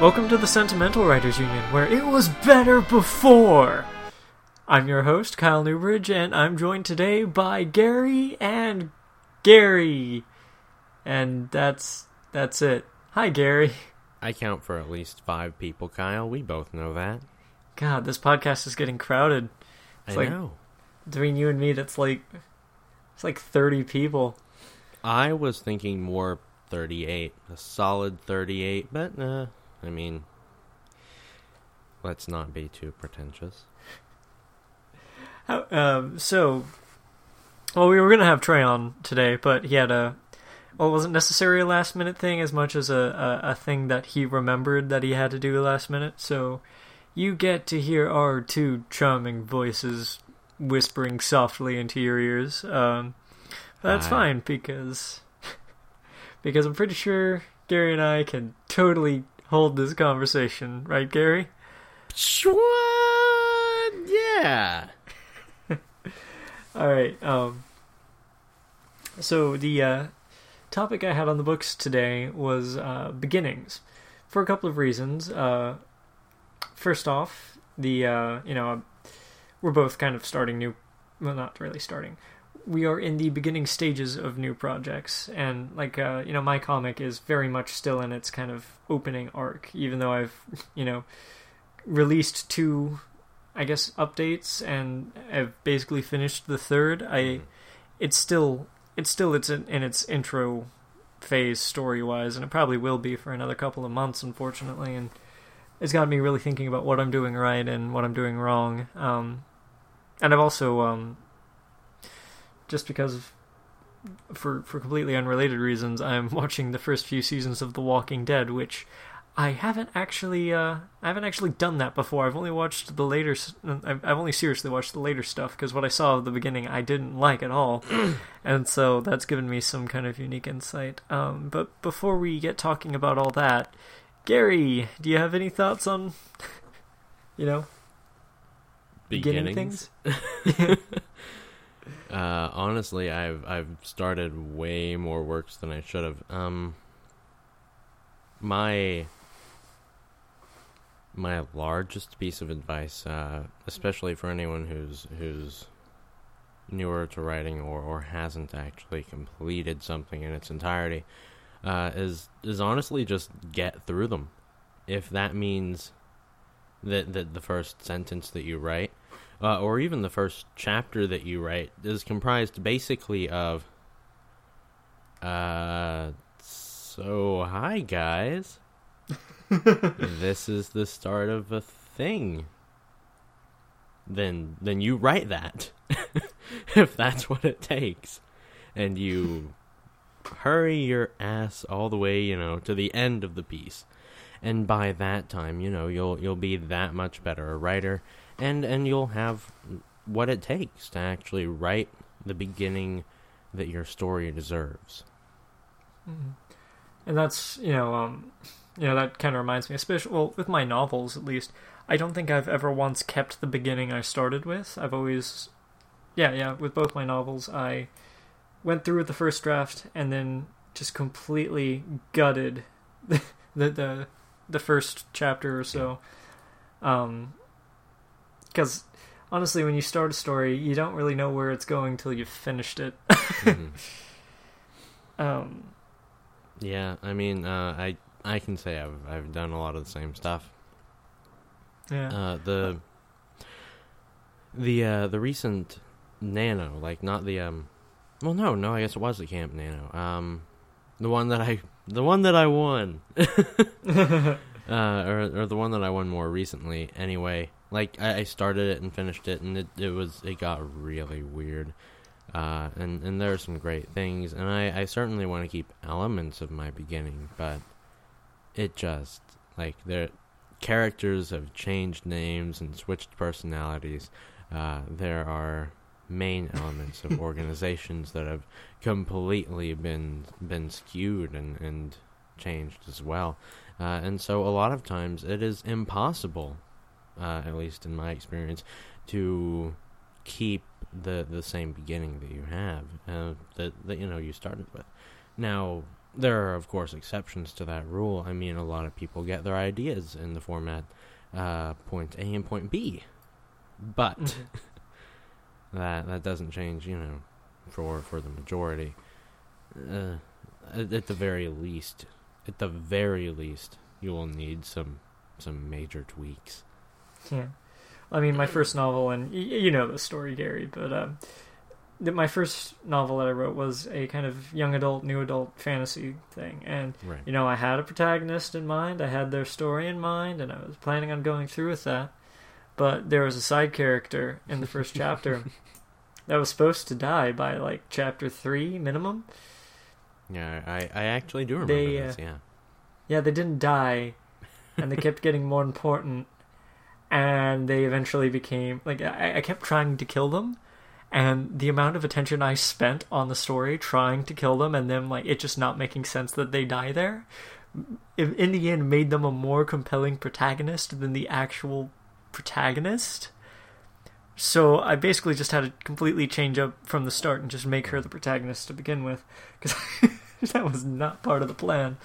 Welcome to the Sentimental Writers Union, where it was better before. I'm your host, Kyle Newbridge, and I'm joined today by Gary and Gary. And that's that's it. Hi Gary. I count for at least five people, Kyle. We both know that. God, this podcast is getting crowded. It's I like know. between you and me that's like it's like 30 people. I was thinking more 38, a solid 38, but uh, I mean, let's not be too pretentious. How, um, so, well, we were gonna have Trey on today, but he had a, well, it wasn't necessarily a last minute thing as much as a, a, a thing that he remembered that he had to do last minute. So, you get to hear our two charming voices whispering softly into your ears. Um, that's Hi. fine because, because I'm pretty sure Gary and I can totally hold this conversation, right, Gary? What? Yeah. All right. Um, so the uh, topic I had on the books today was uh, beginnings, for a couple of reasons. Uh, first off, the uh, you know we're both kind of starting new, well, not really starting. We are in the beginning stages of new projects, and like uh, you know, my comic is very much still in its kind of opening arc, even though I've you know released two I guess updates and I've basically finished the third. I it's still it's still it's in, in its intro phase story wise, and it probably will be for another couple of months, unfortunately. And it's got me really thinking about what I'm doing right and what I'm doing wrong. Um, and I've also um, just because for for completely unrelated reasons, I'm watching the first few seasons of The Walking Dead, which I haven't actually uh, I haven't actually done that before. I've only watched the later. I've, I've only seriously watched the later stuff because what I saw at the beginning I didn't like at all, and so that's given me some kind of unique insight. Um, but before we get talking about all that, Gary, do you have any thoughts on, you know, beginning things? Uh, honestly, I've I've started way more works than I should have. Um, my my largest piece of advice, uh, especially for anyone who's who's newer to writing or, or hasn't actually completed something in its entirety, uh, is is honestly just get through them. If that means that that the first sentence that you write uh, or even the first chapter that you write is comprised basically of uh so hi guys. This is the start of a thing. Then then you write that if that's what it takes. And you hurry your ass all the way you know to the end of the piece. And by that time you know you'll you'll be that much better a writer and and you'll have what it takes to actually write the beginning that your story deserves. and that's you know um you know that kind of reminds me especially well with my novels at least i don't think i've ever once kept the beginning i started with. I've always yeah yeah with both my novels i went through with the first draft and then just completely gutted the the the first chapter or so. Um because honestly when you start a story you don't really know where it's going till you've finished it Mhm. um Yeah, I mean, uh, I I can say I've I've done a lot of the same stuff. yeah Uh, the the uh, the recent Nano, like not the um, well, no, no, I guess it was the Camp Nano. Um, the one that I the one that I won. uh, or or the one that I won more recently. Anyway, like I, I started it and finished it, and it it was it got really weird. Uh, and and there are some great things, and I I certainly want to keep elements of my beginning, but it just like their characters have changed names and switched personalities. Uh, there are main elements of organizations that have completely been been skewed and, and changed as well. Uh, and so a lot of times it is impossible, uh, at least in my experience, to keep the the same beginning that you have uh, that that you know you started with. Now, there are, of course, exceptions to that rule. I mean, a lot of people get their ideas in the format uh, point A and point B, but Mhm. that that doesn't change, you know, for for the majority. Uh, at, at the very least, at the very least, you will need some some major tweaks. Yeah. I mean, my first novel, and y- you know the story, Gary, but um, my first novel that I wrote was a kind of young adult, new adult fantasy thing. And, Right. you know, I had a protagonist in mind, I had their story in mind, and I was planning on going through with that. But there was a side character in the first chapter that was supposed to die by, like, chapter three minimum. Yeah, I, I actually do remember They, uh, this. Yeah. Yeah, they didn't die, and they kept getting more important, and they eventually became like I, I kept trying to kill them, and the amount of attention I spent on the story trying to kill them, and then like it just not making sense that they die there, in, in the end made them a more compelling protagonist than the actual protagonist. So I basically just had to completely change up from the start and just make her the protagonist to begin with, because that was not part of the plan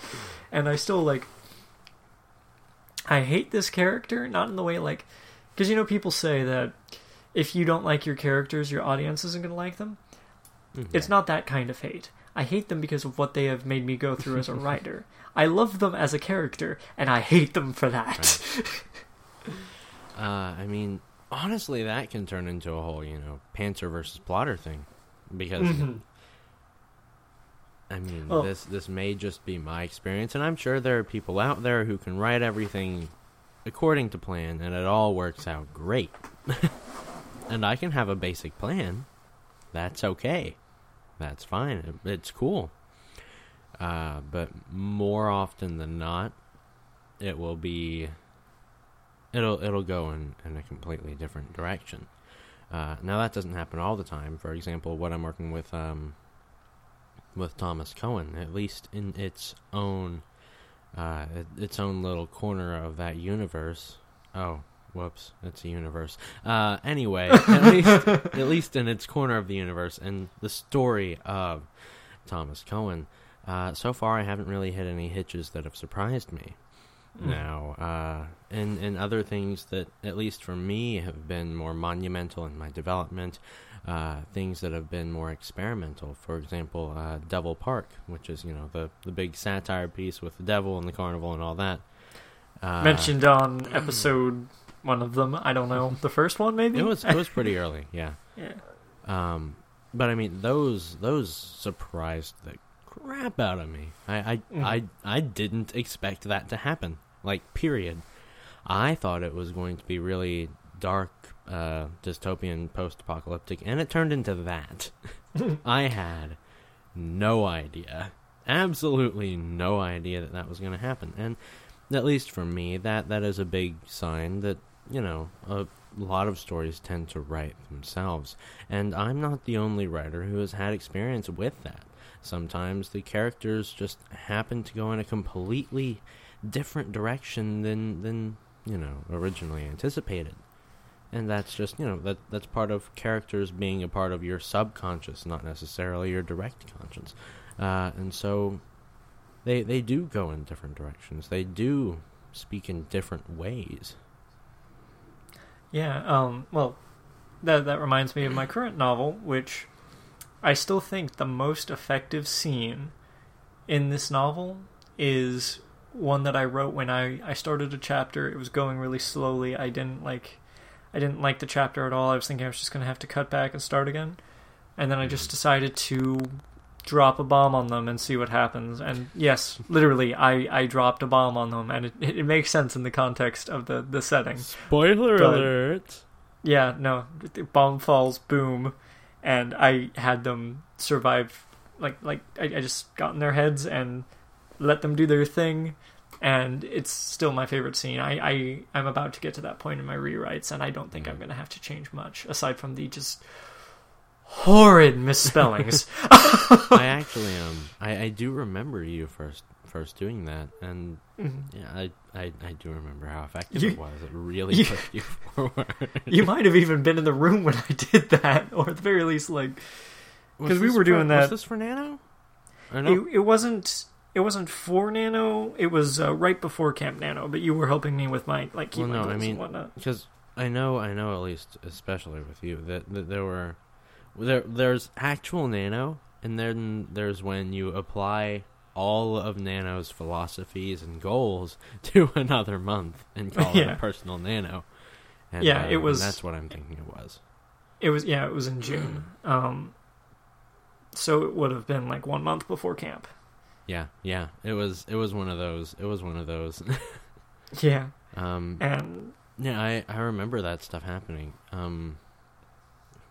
and I still like. I hate this character, not in the way like, because you know people say that if you don't like your characters, your audience isn't going to like them. Mhm. It's not that kind of hate. I hate them because of what they have made me go through as a writer. I love them as a character, and I hate them for that. Uh, I mean, honestly, that can turn into a whole, you know, pantser versus plotter thing, because Mhm. I mean, Oh. this this may just be my experience, and I'm sure there are people out there who can write everything according to plan, and it all works out great. and I can have a basic plan. That's okay. That's fine. It's cool. Uh, but more often than not, it will be. It'll it'll go in, in a completely different direction. Uh, now that doesn't happen all the time. For example, what I'm working with um, with Thomas Cohen, at least in its own uh, its own little corner of that universe. Oh, whoops, it's a universe. Uh, anyway, at least at least in its corner of the universe and the story of Thomas Cohen. Uh, so far, I haven't really hit any hitches that have surprised me. Mm. Now, uh, and and other things that, at least for me, have been more monumental in my development. Uh, things that have been more experimental. For example, uh, Devil Park, which is you know the the big satire piece with the devil and the carnival and all that. Uh, Mentioned on episode one of them. I don't know the first one, maybe. It was it was pretty early, yeah. yeah. Um, but I mean, those those surprised the crap out of me. I I, Mhm. I I didn't expect that to happen. Like, period. I thought it was going to be really dark, uh, dystopian, post-apocalyptic, and it turned into that. I had no idea, absolutely no idea that that was going to happen, and at least for me, that that is a big sign that you know a lot of stories tend to write themselves, and I'm not the only writer who has had experience with that. Sometimes the characters just happen to go in a completely different direction than than you know originally anticipated, and that's just you know that that's part of characters being a part of your subconscious, not necessarily your direct conscience, uh, and so they they do go in different directions. They do speak in different ways. Yeah, um, well, that that reminds me of my current novel, which I still think the most effective scene in this novel is one that I wrote when I, I started a chapter. It was going really slowly. I didn't like I didn't like the chapter at all. I was thinking I was just gonna have to cut back and start again. And then I just mm-hmm. decided to drop a bomb on them and see what happens. And yes, literally I, I dropped a bomb on them and it, it makes sense in the context of the, the setting. Spoiler But- alert! Yeah, no, the bomb falls, boom, and I had them survive. Like, like I, I just got in their heads and let them do their thing, and it's still my favorite scene. I, I I'm about to get to that point in my rewrites, and I don't think I'm gonna have to change much aside from the just horrid misspellings. I actually um I, I do remember you first first doing that and Mhm. yeah I I, I do remember how effective You- it was. It really you- pushed you forward. you might have even been in the room when I did that, or at the very least, like because we were for- doing Was that- this for Nano? No? it, it wasn't it wasn't for Nano. It was uh, right before Camp Nano, but you were helping me with my like keep Well, no, I mean, and whatnot. because I know, I know, at least, especially with you, that, that there were there there's actual Nano, and then there's when you apply all of Nano's philosophies and goals to another month and call it a personal Nano. And, Yeah, uh, it and was- that's what I'm thinking it was. It was yeah, it was in June. Um, so it would have been like one month before camp. Yeah, yeah. It was it was one of those. It was one of those. Yeah, um, and yeah, I I remember that stuff happening. Um,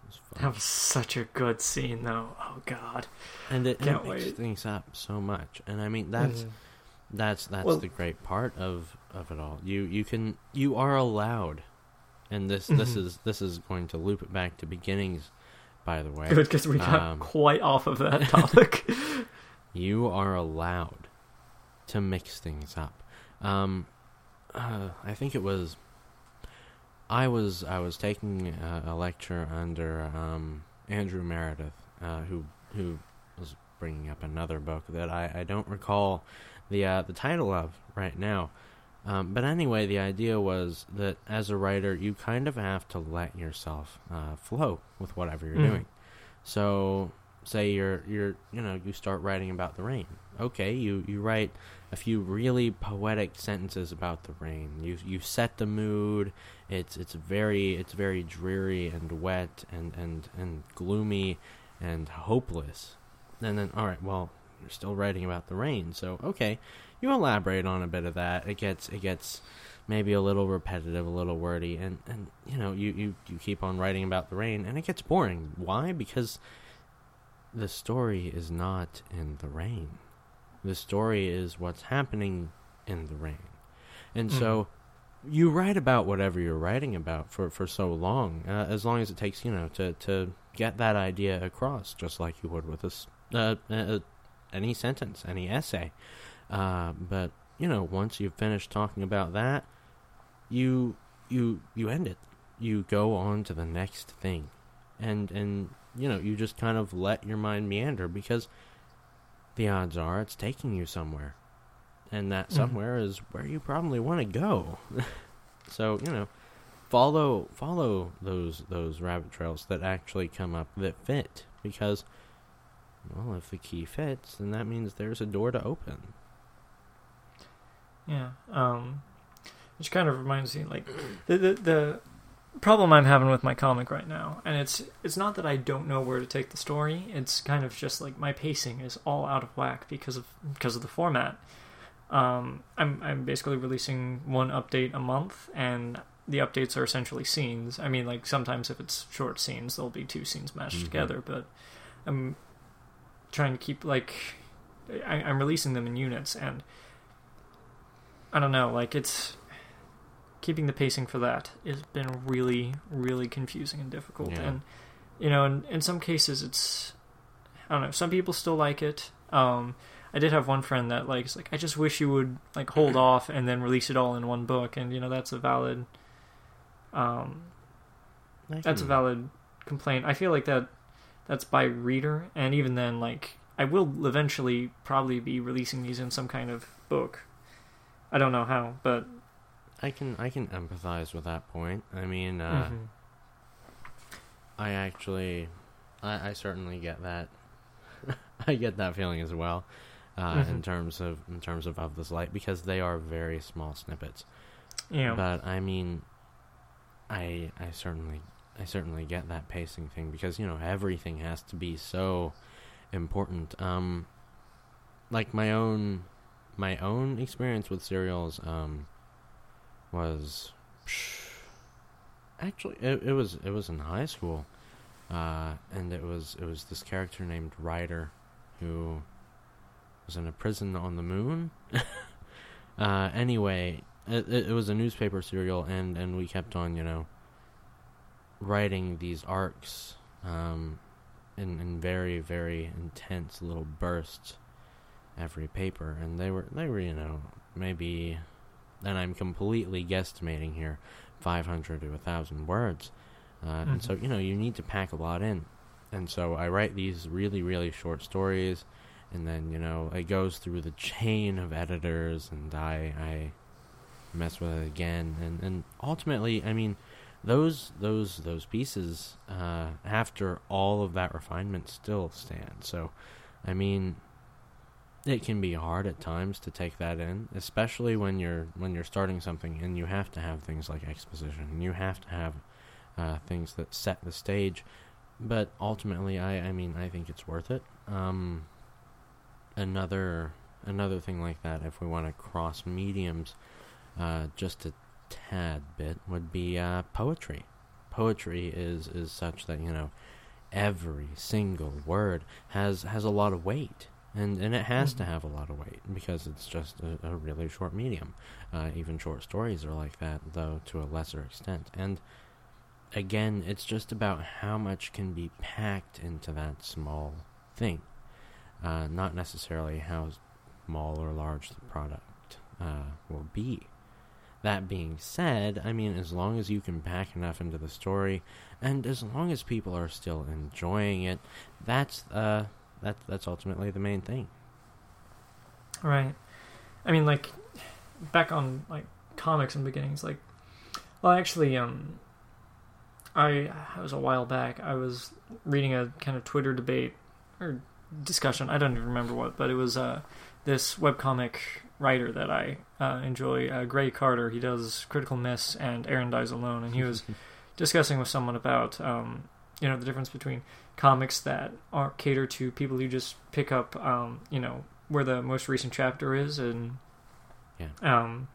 was that was such a good scene, though. Oh God, and it, Can't it makes things up so much. And I mean that's Mhm. that's that's Well- the great part of of it all. You you can you are allowed, and this this Mhm. is this is going to loop it back to beginnings. By the way, good because we got Um, quite off of that topic. you are allowed to mix things up. Um, uh, I think it was. I was I was taking a, a lecture under um, Andrew Meredith, uh, who who was bringing up another book that I, I don't recall the uh, the title of right now. Um, but anyway, the idea was that as a writer, you kind of have to let yourself uh, flow with whatever you're Mm. doing. So, say you're you're you know you start writing about the rain. Okay, you you write a few really poetic sentences about the rain. You you set the mood. It's it's very it's very dreary and wet and and and gloomy and hopeless. And then all right, well, you're still writing about the rain. So, okay, you elaborate on a bit of that. It gets it gets maybe a little repetitive, a little wordy, and and you know you you you keep on writing about the rain, and it gets boring. Why? Because the story is not in the rain. The story is what's happening in the rain, and so you write about whatever you're writing about for for so long, uh, as long as it takes you know to to get that idea across, just like you would with a uh, uh, any sentence, any essay. Uh, but you know, once you've finished talking about that, you you you end it. You go on to the next thing, and and you know you just kind of let your mind meander because the odds are it's taking you somewhere, and that Mhm. somewhere is where you probably want to go. so you know, follow follow those those rabbit trails that actually come up that fit because. Well, if the key fits, then that means there's a door to open. Yeah. Um, which kind of reminds me, like, the, the the problem I'm having with my comic right now, and it's it's not that I don't know where to take the story. It's kind of just like my pacing is all out of whack because of because of the format. Um, I'm I'm basically releasing one update a month, and the updates are essentially scenes. I mean, like sometimes if it's short scenes, there'll be two scenes matched Mhm. together, but I'm trying to keep like I, I'm releasing them in units, and I don't know, like it's keeping the pacing for that has been really, really confusing and difficult. Yeah. And you know, in in some cases, it's I don't know. Some people still like it. Um, I did have one friend that like, is like, I just wish you would like hold off and then release it all in one book, and you know that's a valid. Um, that's a valid complaint. I feel like that that's by reader, and even then, like I will eventually probably be releasing these in some kind of book. I don't know how, but I can I can empathize with that point. I mean, uh, mhm. I actually, I, I certainly get that. I get that feeling as well, uh, in Mhm. terms of in terms of of this light because they are very small snippets. yeah, But I mean, I I certainly I certainly get that pacing thing because you know everything has to be so important. Um, like my own my own experience with serials um was actually it, it was it was in high school uh and it was it was this character named Ryder who was in a prison on the moon. Uh anyway it, it, it was a newspaper serial and and we kept on you know writing these arcs um in in very very intense little bursts every paper. And they were they were you know maybe and I'm completely guesstimating here 500 to 1000 words. Uh, and so you know you need to pack a lot in. And so I write these really really short stories and then you know it goes through the chain of editors, and I I mess with it again, and and ultimately, I mean, those those those pieces uh, after all of that refinement still stand. So, I mean, it can be hard at times to take that in, especially when you're when you're starting something and you have to have things like exposition. You have to have uh, things that set the stage. But ultimately, I I mean I think it's worth it. Um, another another thing like that, if we want to cross mediums, uh, just a tad bit, would be uh, poetry. Poetry is is such that you know every single word has has a lot of weight and and it has mm-hmm. to have a lot of weight because it's just a, a really short medium. Uh, even short stories are like that, though to a lesser extent. And again, it's just about how much can be packed into that small thing, uh, not necessarily how small or large the product uh, will be. That being said, I mean, as long as you can pack enough into the story, and as long as people are still enjoying it, that's uh, that that's ultimately the main thing. Right. I mean, like back on like comics and beginnings, like well, actually, um, I it was a while back. I was reading a kind of Twitter debate or discussion. I don't even remember what, but it was uh, this webcomic writer that I uh, enjoy, uh, Grey Carter. He does Critical Miss and Erin Dies Alone, and he was discussing with someone about um, you know the difference between comics that are cater to people who just pick up um, you know where the most recent chapter is and yeah. um,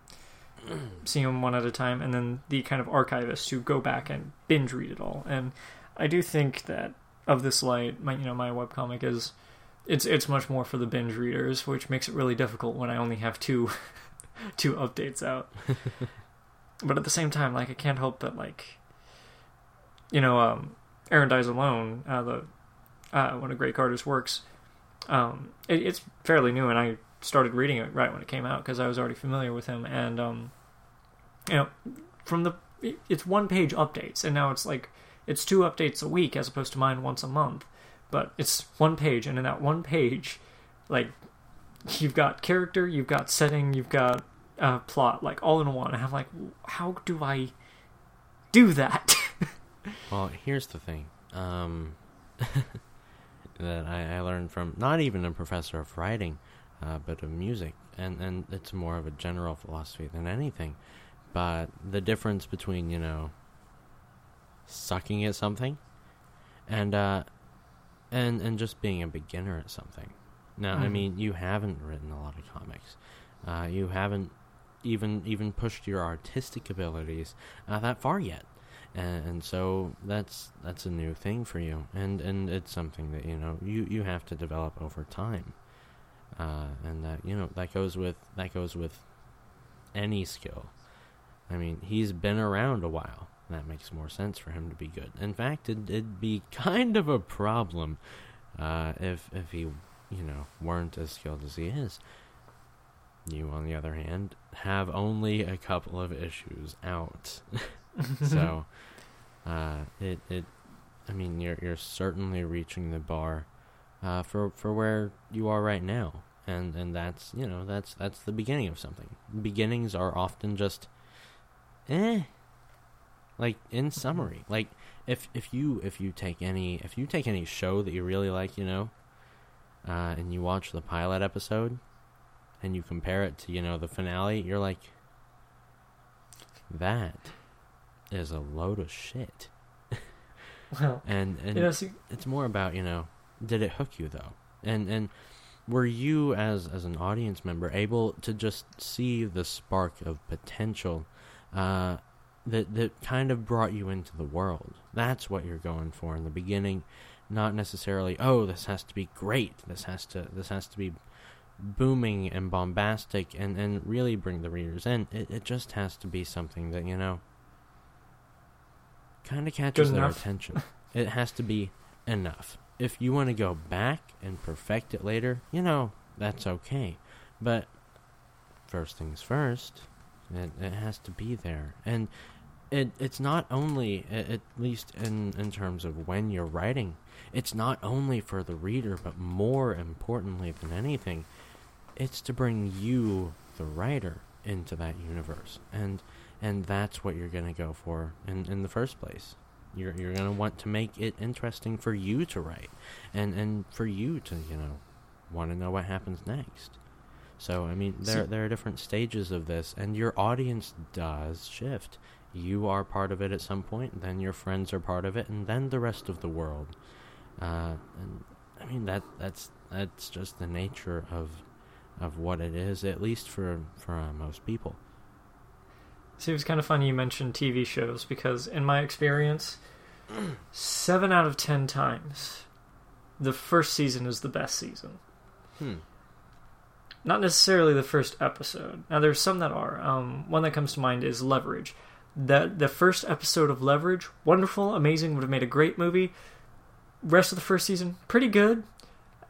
seeing them one at a time, and then the kind of archivists who go back and binge read it all. And I do think that of this light, my you know my webcomic is it's it's much more for the binge readers, which makes it really difficult when I only have two two updates out. but at the same time, like I can't help but like you know um, Erin Dies Alone, uh, the uh, one of Grey Carter's works. Um, it, it's fairly new, and I started reading it right when it came out because I was already familiar with him. And um, you know, from the it's one page updates, and now it's like it's two updates a week as opposed to mine once a month. But it's one page, and in that one page, like you've got character, you've got setting, you've got uh, plot, like all in one. And I'm like, how do I do that? Well, here's the thing um, that I, I, learned from not even a professor of writing, uh, but of music, and and it's more of a general philosophy than anything. But the difference between you know sucking at something and uh, and and just being a beginner at something. Now, mm. I mm-hmm. mean, you haven't written a lot of comics. Uh, you haven't even even pushed your artistic abilities uh, that far yet and, and so that's that's a new thing for you, and and it's something that you know you you have to develop over time, uh, and that you know that goes with that goes with any skill. I mean, he's been around a while. That makes more sense for him to be good. In fact, it, it'd be kind of a problem uh, if if he, you know, weren't as skilled as he is. You, on the other hand, have only a couple of issues out. so, uh, it it, I mean, you're you're certainly reaching the bar, uh, for for where you are right now, and and that's you know that's that's the beginning of something. Beginnings are often just, eh. Like in summary, like if if you if you take any if you take any show that you really like, you know, uh, and you watch the pilot episode, and you compare it to you know the finale, you're like, that is a load of shit. well, and and you know, see, it's more about you know, did it hook you though, and and were you as as an audience member able to just see the spark of potential uh, that that kind of brought you into the world? That's what you're going for in the beginning, not necessarily. Oh, this has to be great. This has to this has to be booming and bombastic and and really bring the readers in. It it just has to be something that you know kind of catches their attention. it has to be enough. If you want to go back and perfect it later, you know, that's okay. But first things first, it, it has to be there. And it it's not only at least in in terms of when you're writing it's not only for the reader but more importantly than anything it's to bring you the writer into that universe and and that's what you're going to go for in in the first place you're you're going to want to make it interesting for you to write and and for you to you know want to know what happens next so I mean, there there are different stages of this, and your audience does shift. You are part of it at some point, then your friends are part of it, and then the rest of the world. Uh, and I mean that that's that's just the nature of of what it is, at least for for uh, most people. See, it was kind of funny you mentioned TV shows because, in my experience, seven out of ten times, the first season is the best season. Hmm. Not necessarily the first episode. Now, there's some that are. Um, one that comes to mind is Leverage. That the first episode of Leverage, wonderful, amazing, would have made a great movie. Rest of the first season, pretty good.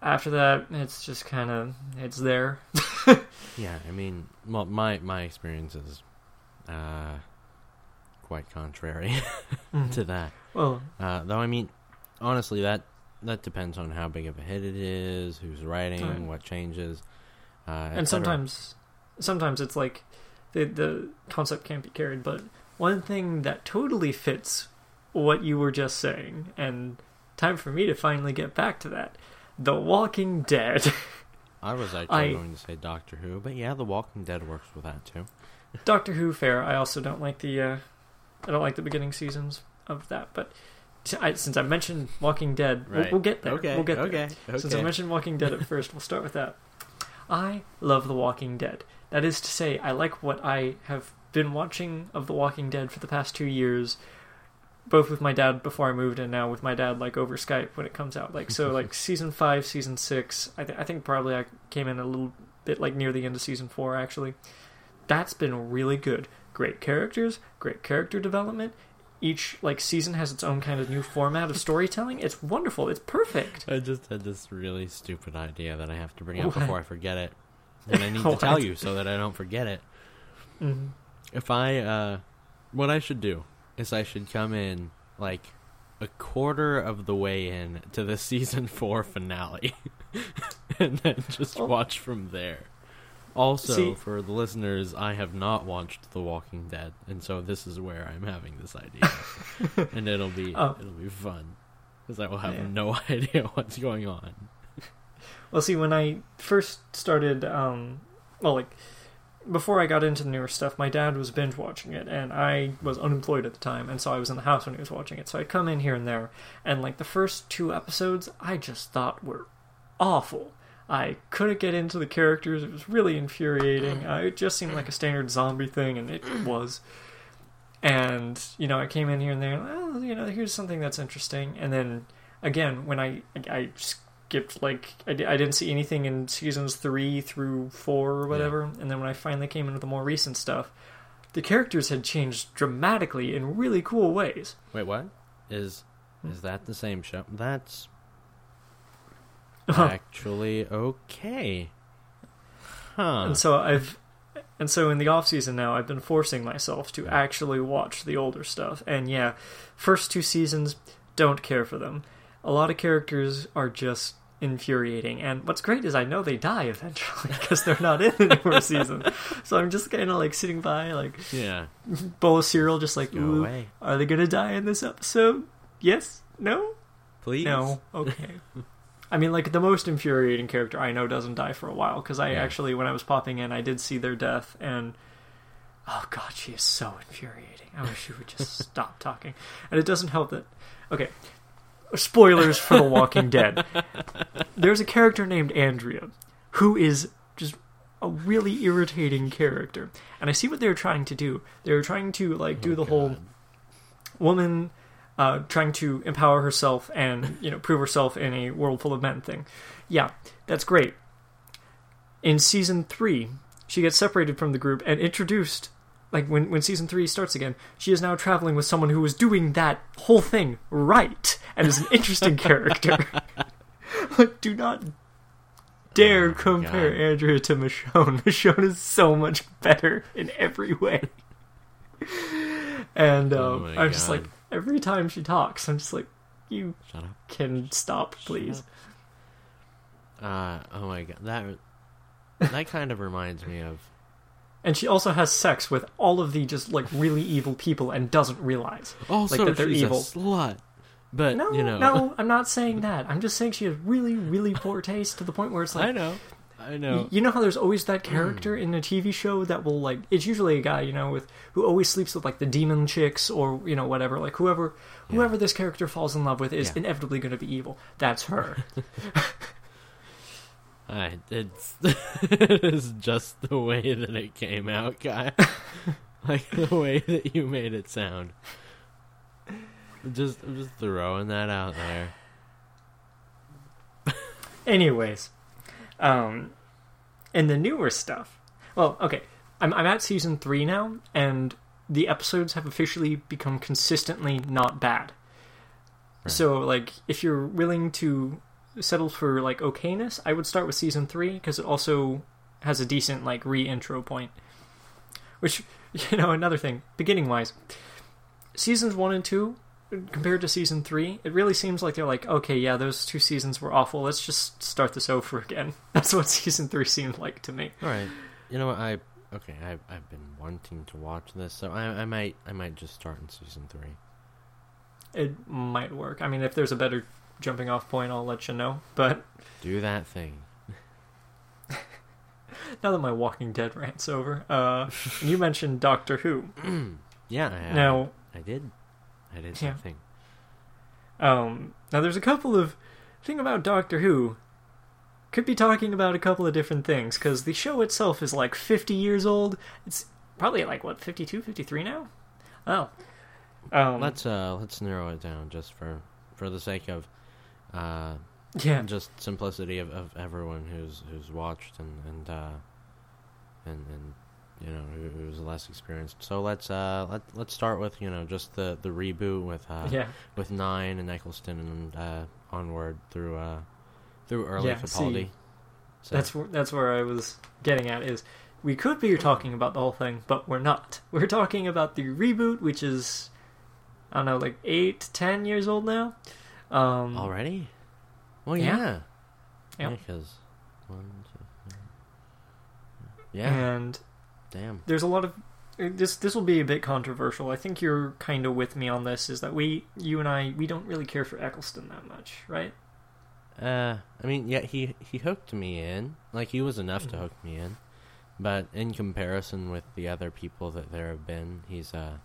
After that, it's just kind of it's there. Yeah, I mean, well, my my experience is uh, quite contrary to that. Well, Uh, though I mean, honestly, that that depends on how big of a hit it is, who's writing, Right. what changes, uh, and sometimes sometimes it's like the the concept can't be carried but one thing that totally fits what you were just saying and time for me to finally get back to that the walking dead I was actually I- going to say Doctor Who, but yeah, The Walking Dead works with that too. Doctor who fair i also don't like the uh i don't like the beginning seasons of that but t- I, since i mentioned walking dead we'll, we'll get there Okay, we'll get there okay, Since I mentioned Walking Dead at first, we'll start with that. I love The Walking Dead. That is to say, I like what I have been watching of The Walking Dead for the past two years, both with my dad before I moved and now with my dad like over Skype when it comes out. Like so, like season five, season six. I, th- I think probably I came in a little bit like near the end of season four actually. That's been really good. Great characters, great character development. Each like season has its own kind of new format of storytelling. It's wonderful. It's perfect. I just had this really stupid idea that I have to bring up What? before I forget it, and I need to tell you so that I don't forget it. Mhm. If I, uh, what I should do is I should come in like a quarter of the way in to the season four finale, and then just Oh. watch from there. Also, See- for the listeners, I have not watched The Walking Dead, and so this is where I'm having this idea, and it'll be Oh. it'll be fun because I will have Yeah. no idea what's going on. Well, see, when I first started, um, well, like before I got into the newer stuff, my dad was binge watching it, and I was unemployed at the time, and so I was in the house when he was watching it. So I'd come in here and there, and like the first two episodes, I just thought were awful. I couldn't get into the characters; it was really infuriating. Uh, it just seemed like a standard zombie thing, and it was. And you know, I came in here and there. Well, you know, here's something that's interesting, and then again, when I I skipped like I, I didn't see anything in seasons three through four or whatever, and then when I finally came into the more recent stuff, the characters had changed dramatically in really cool ways. Wait, what is Hmm. is that the same show? That's actually okay. Huh. And so I've and so in the off season now I've been forcing myself to actually watch the older stuff. And yeah, first two seasons don't care for them. A lot of characters are just infuriating. And what's great is I know they die eventually because they're not in the newer season. So I'm just kind of like sitting by like yeah. bowl of cereal just like ooh, are they going to die in this episode? Yes? No? please. No. Okay. I mean, like the most infuriating character I know doesn't die for a while because I Yeah. actually, when I was popping in, I did see their death, and oh god, she is so infuriating. I wish she would just stop talking. And it doesn't help that. Okay, spoilers for The Walking Dead. There's a character named Andrea who is just a really irritating character, and I see what they're trying to do. They're trying to like do Oh, the whole woman uh, trying to empower herself and you know prove herself in a world full of men thing. Yeah, that's great. In season three, she gets separated from the group and introduced. Like when when season three starts again, she is now traveling with someone who is doing that whole thing right and is an interesting character. Like, Do not dare Oh, compare God. Andrea to Michonne. Michonne is so much better in every way. And Oh um, my I'm just like, God. Every time she talks, I'm just like, you Shut up. can stop, please. Uh, oh my god, that that kind of reminds me of. And she also has sex with all of the just like really evil people and doesn't realize. Also, that they're she's evil. a slut. But No, you know, no, I'm not saying that. I'm just saying she has really, really poor taste to the point where it's like, I know, I know. You know how there's always that character hmm. in a TV show that will like it's usually a guy, you know, with who always sleeps with like the demon chicks or you know whatever, like whoever Yeah. whoever this character falls in love with is Yeah. inevitably going to be evil. That's her. I, it's it is just the way that it came out, guy. like the way that you made it sound. Just, I'm just throwing that out there. Anyways, um, and the newer stuff. Well, okay, I'm I'm at season three now, and the episodes have officially become consistently not bad. Right. So, like, if you're willing to settle for like okayness, I would start with season three because it also has a decent like re-intro point. Which, you know, another thing, beginning wise, seasons one and two compared to season three, it really seems like they're like, okay, yeah, those two seasons were awful. Let's just start this over again. That's what season three seemed like to me. All right, you know what? I okay. I've I've been wanting to watch this, so I I might I might just start in season three. It might work. I mean, if there's a better jumping off point, I'll let you know. But Do that thing. now that my Walking Dead rant's over, uh, you mentioned Doctor Who. Yeah, I, Now, I did. I did Yeah. something. Um, now there's a couple of thing about Doctor Who. Could be talking about a couple of different things because the show itself is like 50 years old. It's probably like what 52, 53 now. Oh, um, Let's uh let's narrow it down just for for the sake of uh yeah, just simplicity of, of everyone who's who's watched and and uh and and you know who, was less experienced. So let's uh let let's start with you know just the the reboot with uh yeah. with nine and Eccleston and uh onward through uh through early Yeah, Capaldi. see, So, That's where that's where I was getting at. Is we could be talking about the whole thing, but we're not. We're talking about the reboot, which is I don't know, like eight, ten years old now. Um, already. Well, Yeah. yeah, Yeah. because one, two, three. yeah, and damn. there's a lot of this this will be a bit controversial. I think you're kind of with me on this is that we you and I we don't really care for Eccleston that much, right? Uh, I mean, yeah, he he hooked me in. Like he was enough to Mhm. hook me in, but in comparison with the other people that there have been, he's uh,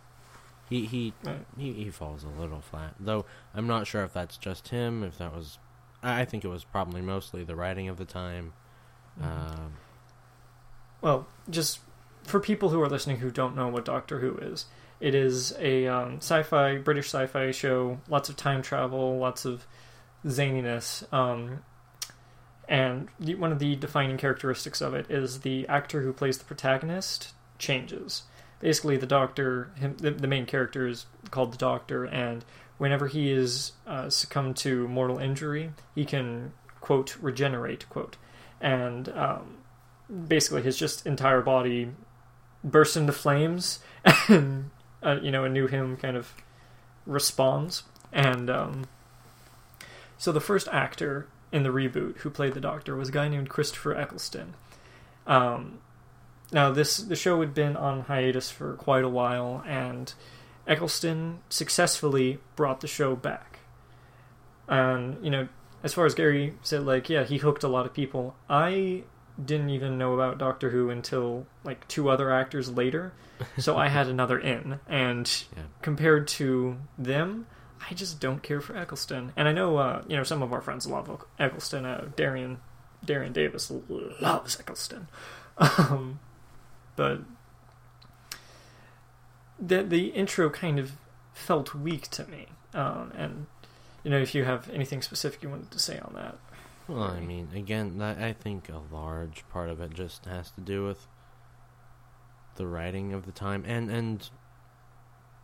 he he Right. he, he falls a little flat. Though I'm not sure if that's just him. If that was, I I think it was probably mostly the writing of the time. Um, Well, just for people who are listening who don't know what Doctor Who is, it is a um, sci-fi British sci-fi show. Lots of time travel, lots of zaniness, um, and the, one of the defining characteristics of it is the actor who plays the protagonist changes. Basically, the Doctor, him, the, the main character, is called the Doctor, and whenever he is uh, succumbed to mortal injury, he can quote regenerate quote, and um, basically his just entire body bursts into flames and uh, you know a new him kind of responds. And um, so the first actor in the reboot who played the doctor was a guy named christopher eccleston. Um, now this the show had been on hiatus for quite a while and eccleston successfully brought the show back. And you know as far as gary said like yeah he hooked a lot of people. I didn't even know about Doctor Who until like two other actors later. So I had another in, and Yeah. compared to them, I just don't care for Eccleston. And I know, uh, you know, some of our friends love Eccleston. Uh, Darian, Darian Davis loves Eccleston, um, but the the intro kind of felt weak to me. Um, and you know, if you have anything specific you wanted to say on that, well, I mean, again, I think a large part of it just has to do with the writing of the time, and and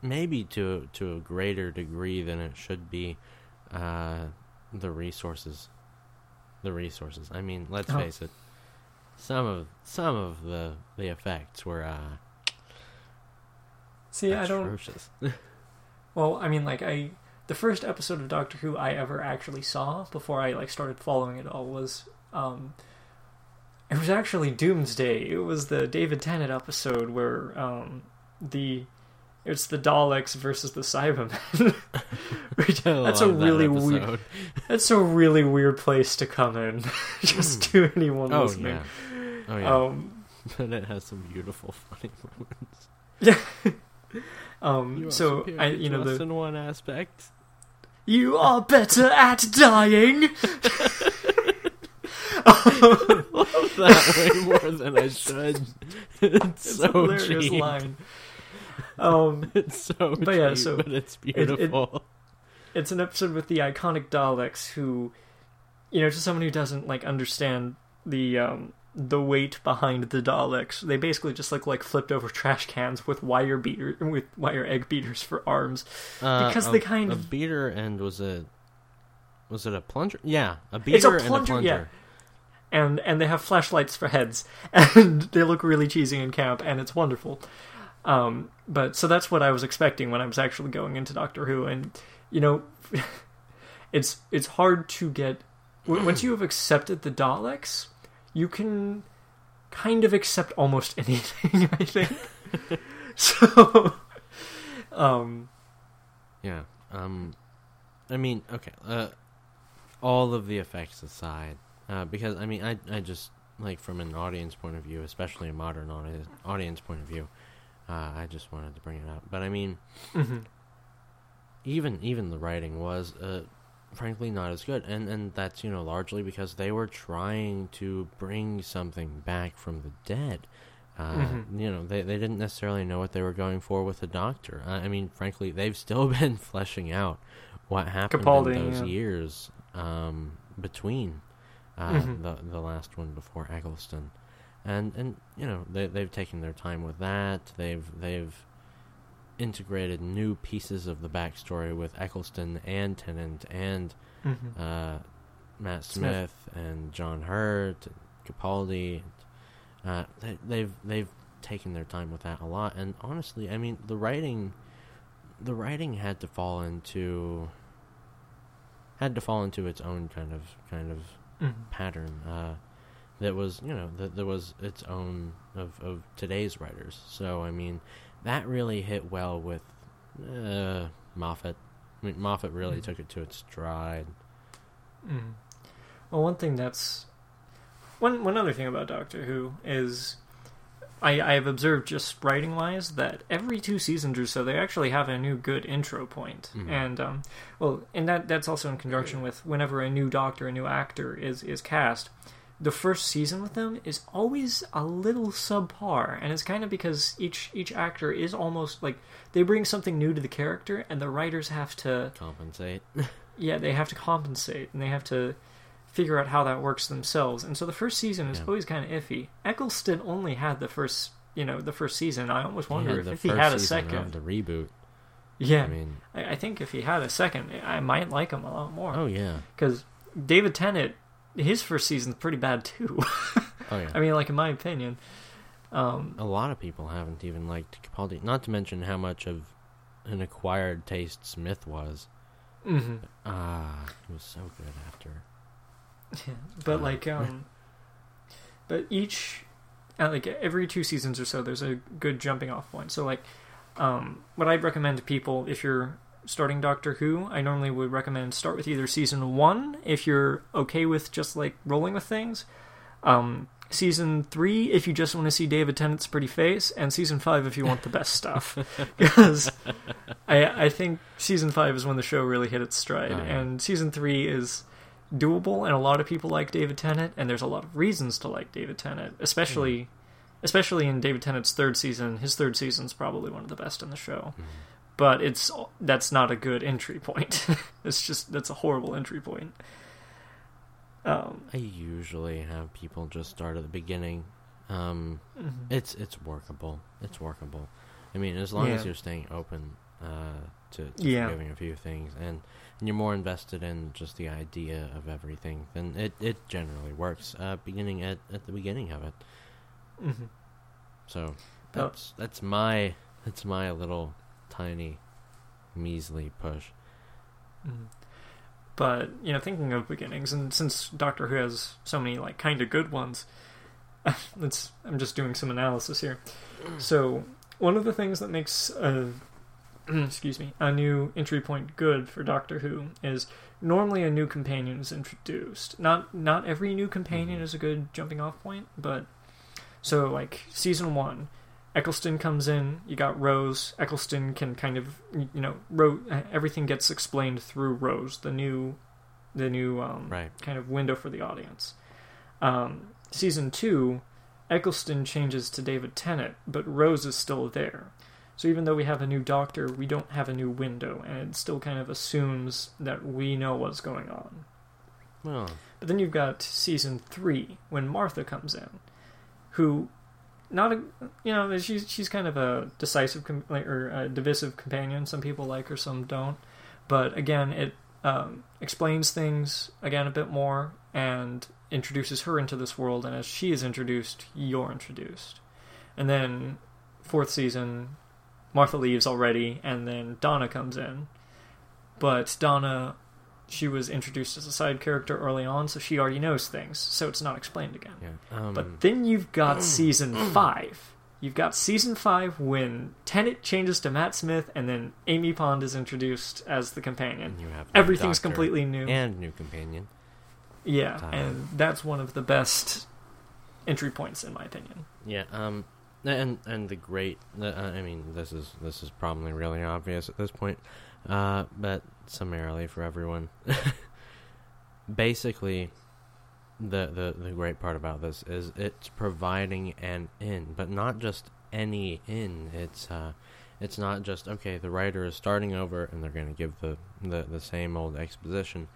maybe to to a greater degree than it should be, uh, the resources. The resources. I mean, let's Oh. face it. Some of some of the the effects were uh, See, I don't. Well, I mean, like I, the first episode of Doctor Who I ever actually saw before I like started following it all was, um, it was actually Doomsday. It was the David Tennant episode where um, the it's the Daleks versus the Cybermen. That's a that really weird. That's a really weird place to come in. Just to anyone Oh listening. yeah. Oh yeah. Um, but it has some beautiful, funny moments. yeah. um. So I, you know, the in one aspect. You are better at dying. I love that way more than I should. It's, It's a so hilarious cheap. line. Um, It's so But yeah, so but it's it- beautiful. it's an episode with the iconic Daleks who, you know, to someone who doesn't like understand the um, the weight behind the Daleks, they basically just look like flipped over trash cans with wire beater with wire egg beaters for arms. Uh, because a, they kind a of- beater and was it was it a plunger? Yeah, a It's a beater and a plunger, plunger. yeah. and and they have flashlights for heads, and they look really cheesy in camp, and it's wonderful. Um, but so that's what I was expecting when I was actually going into Doctor Who, and you know, it's it's hard to get once you have accepted the Daleks, you can kind of accept almost anything. I think so. Um, Yeah. Um, I mean, okay. Uh, all of the effects aside, uh, because I mean, I I just like from an audience point of view, especially a modern audience audience point of view, uh, I just wanted to bring it up. But I mean, mhm. even even the writing was uh, frankly not as good, and and that's you know largely because they were trying to bring something back from the dead. Uh, Mhm. You know, they they didn't necessarily know what they were going for with the Doctor. I, I mean, frankly, they've still been fleshing out what happened Capaldi, in those yeah. years um, between uh, Mhm. the the last one before Eccleston, and and you know they they've taken their time with that. They've they've integrated new pieces of the backstory with Eccleston and Tennant and Mhm. uh, Matt Smith. Smith, and John Hurt and Capaldi. Uh, they, they've they've taken their time with that a lot, and honestly, I mean the writing, the writing had to fall into had to fall into its own kind of kind of Mhm. pattern uh, that was you know that there was its own of, of today's writers. So I mean that really hit well with uh, Moffat. I mean Moffat really Mhm. took it to its stride. Mm. Well, one thing that's one one other thing about Doctor Who is I I have observed just writing wise that every two seasons or so they actually have a new good intro point. Mhm. and um, well, and that that's also in conjunction with whenever a new Doctor, a new actor is is cast. The first season with them is always a little subpar, and it's kind of because each each actor is almost like they bring something new to the character, and the writers have to Compensate. yeah, they have to compensate and they have to figure out how that works themselves. And so the first season is Yeah. always kind of iffy. Eccleston only had the first, you know, the first season. I almost wonder if, he had a second. the reboot. Yeah, I mean, I, I think if he had a second, I might like him a lot more. oh yeah, Because David Tennant, his first season's pretty bad too. oh yeah. I mean, like in my opinion. Um, a lot of people haven't even liked Capaldi. Not to mention how much of an acquired taste Smith was. mhm. Ah, he was so good after. Yeah, but Uh, like um but each uh, like every two seasons or so there's a good jumping off point so like um what i'd recommend to people if you're starting doctor who i normally would recommend start with either season one if you're okay with just like rolling with things. Um season three if you just want to see david tennant's pretty face and season five if you want the best stuff. Because i i think season five is when the show really hit its stride Oh, yeah. and season three is doable and a lot of people like David Tennant and there's a lot of reasons to like David Tennant especially especially in David Tennant's third season. His third season's probably one of the best in the show. Mhm. But it's that's not a good entry point it's just that's a horrible entry point um I usually have people just start at the beginning. Um, mhm. it's it's workable. It's workable. I mean, as long as you're staying open uh, to, to Yeah. forgiving a few things, and, and you're more invested in just the idea of everything, then it, it generally works. Uh, beginning at, at the beginning of it. Mhm. So that's that's my it's my little tiny measly push. Mhm. But you know, thinking of beginnings, and since Doctor Who has so many like kind of good ones, it's I'm just doing some analysis here. So one of the things that makes a excuse me a new entry point good for Doctor Who is normally a new companion is introduced. Not not every new companion Mhm. is a good jumping off point, but so like season one. Eccleston comes in. You got Rose. Eccleston can kind of, you know, Ro- everything gets explained through Rose, the new, the new um, Right. kind of window for the audience. Um, season two, Eccleston changes to David Tennant, but Rose is still there. So even though we have a new Doctor, we don't have a new window, and it still kind of assumes that we know what's going on. Well, But then you've got season three when Martha comes in, who, not a you know she's she's kind of a decisive or a divisive companion. Some people like her, some don't. But again, it um, explains things again a bit more and introduces her into this world. And as she is introduced, you're introduced. And then fourth season, Martha leaves already, and then Donna comes in. But Donna she was introduced as a side character early on, so she already knows things, so it's not explained again. yeah. Um, But then you've got season five. You've got season five when Tennant changes to Matt Smith, and then Amy Pond is introduced as the companion. you have Everything's Doctor completely new. and new companion. yeah, Uh, and that's one of the best entry points, in my opinion. Yeah, um, and and the great. Uh, I mean, this is this is probably really obvious at this point, uh, but summarily for everyone, basically, the the the great part about this is it's providing an in, but not just any in. It's uh, it's not just okay. The writer is starting over, and they're going to give the, the the same old exposition.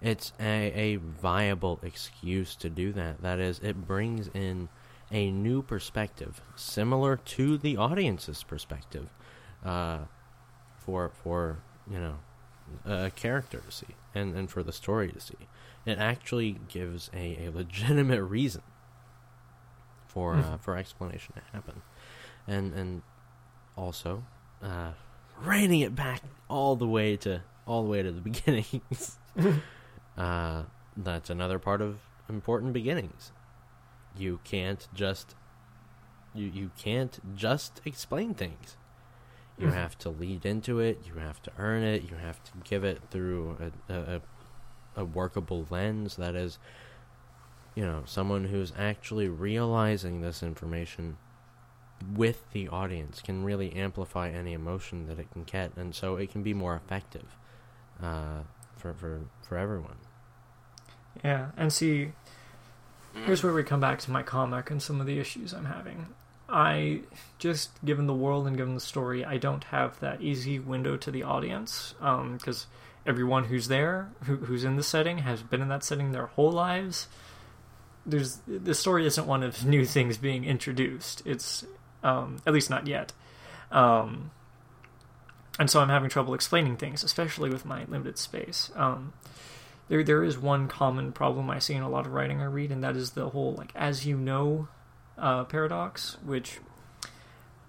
It's a, a viable excuse to do that. That is, it brings in a new perspective, similar to the audience's perspective, uh, for for you know a character to see and, and for the story to see. It actually gives a, a legitimate reason for uh, Mhm. for explanation to happen, and and also uh, reining it back all the way to all the way to the beginnings. uh, that's another part of important beginnings you can't just you you can't just explain things you Mhm. have to lead into it you have to earn it you have to give it through a, a, a a workable lens that is you know someone who's actually realizing this information with the audience can really amplify any emotion that it can get and so it can be more effective uh, for for for everyone Yeah, and see, here's where we come back to my comic and some of the issues I'm having. I just, given the world and given the story, I don't have that easy window to the audience because everyone who's there, who, who's in the setting, has been in that setting their whole lives. There's the story isn't one of new things being introduced. It's um, at least not yet. Um, and so I'm having trouble explaining things, especially with my limited space. Um, there there is one common problem I see in a lot of writing I read, and that is the whole like as you know uh, paradox, which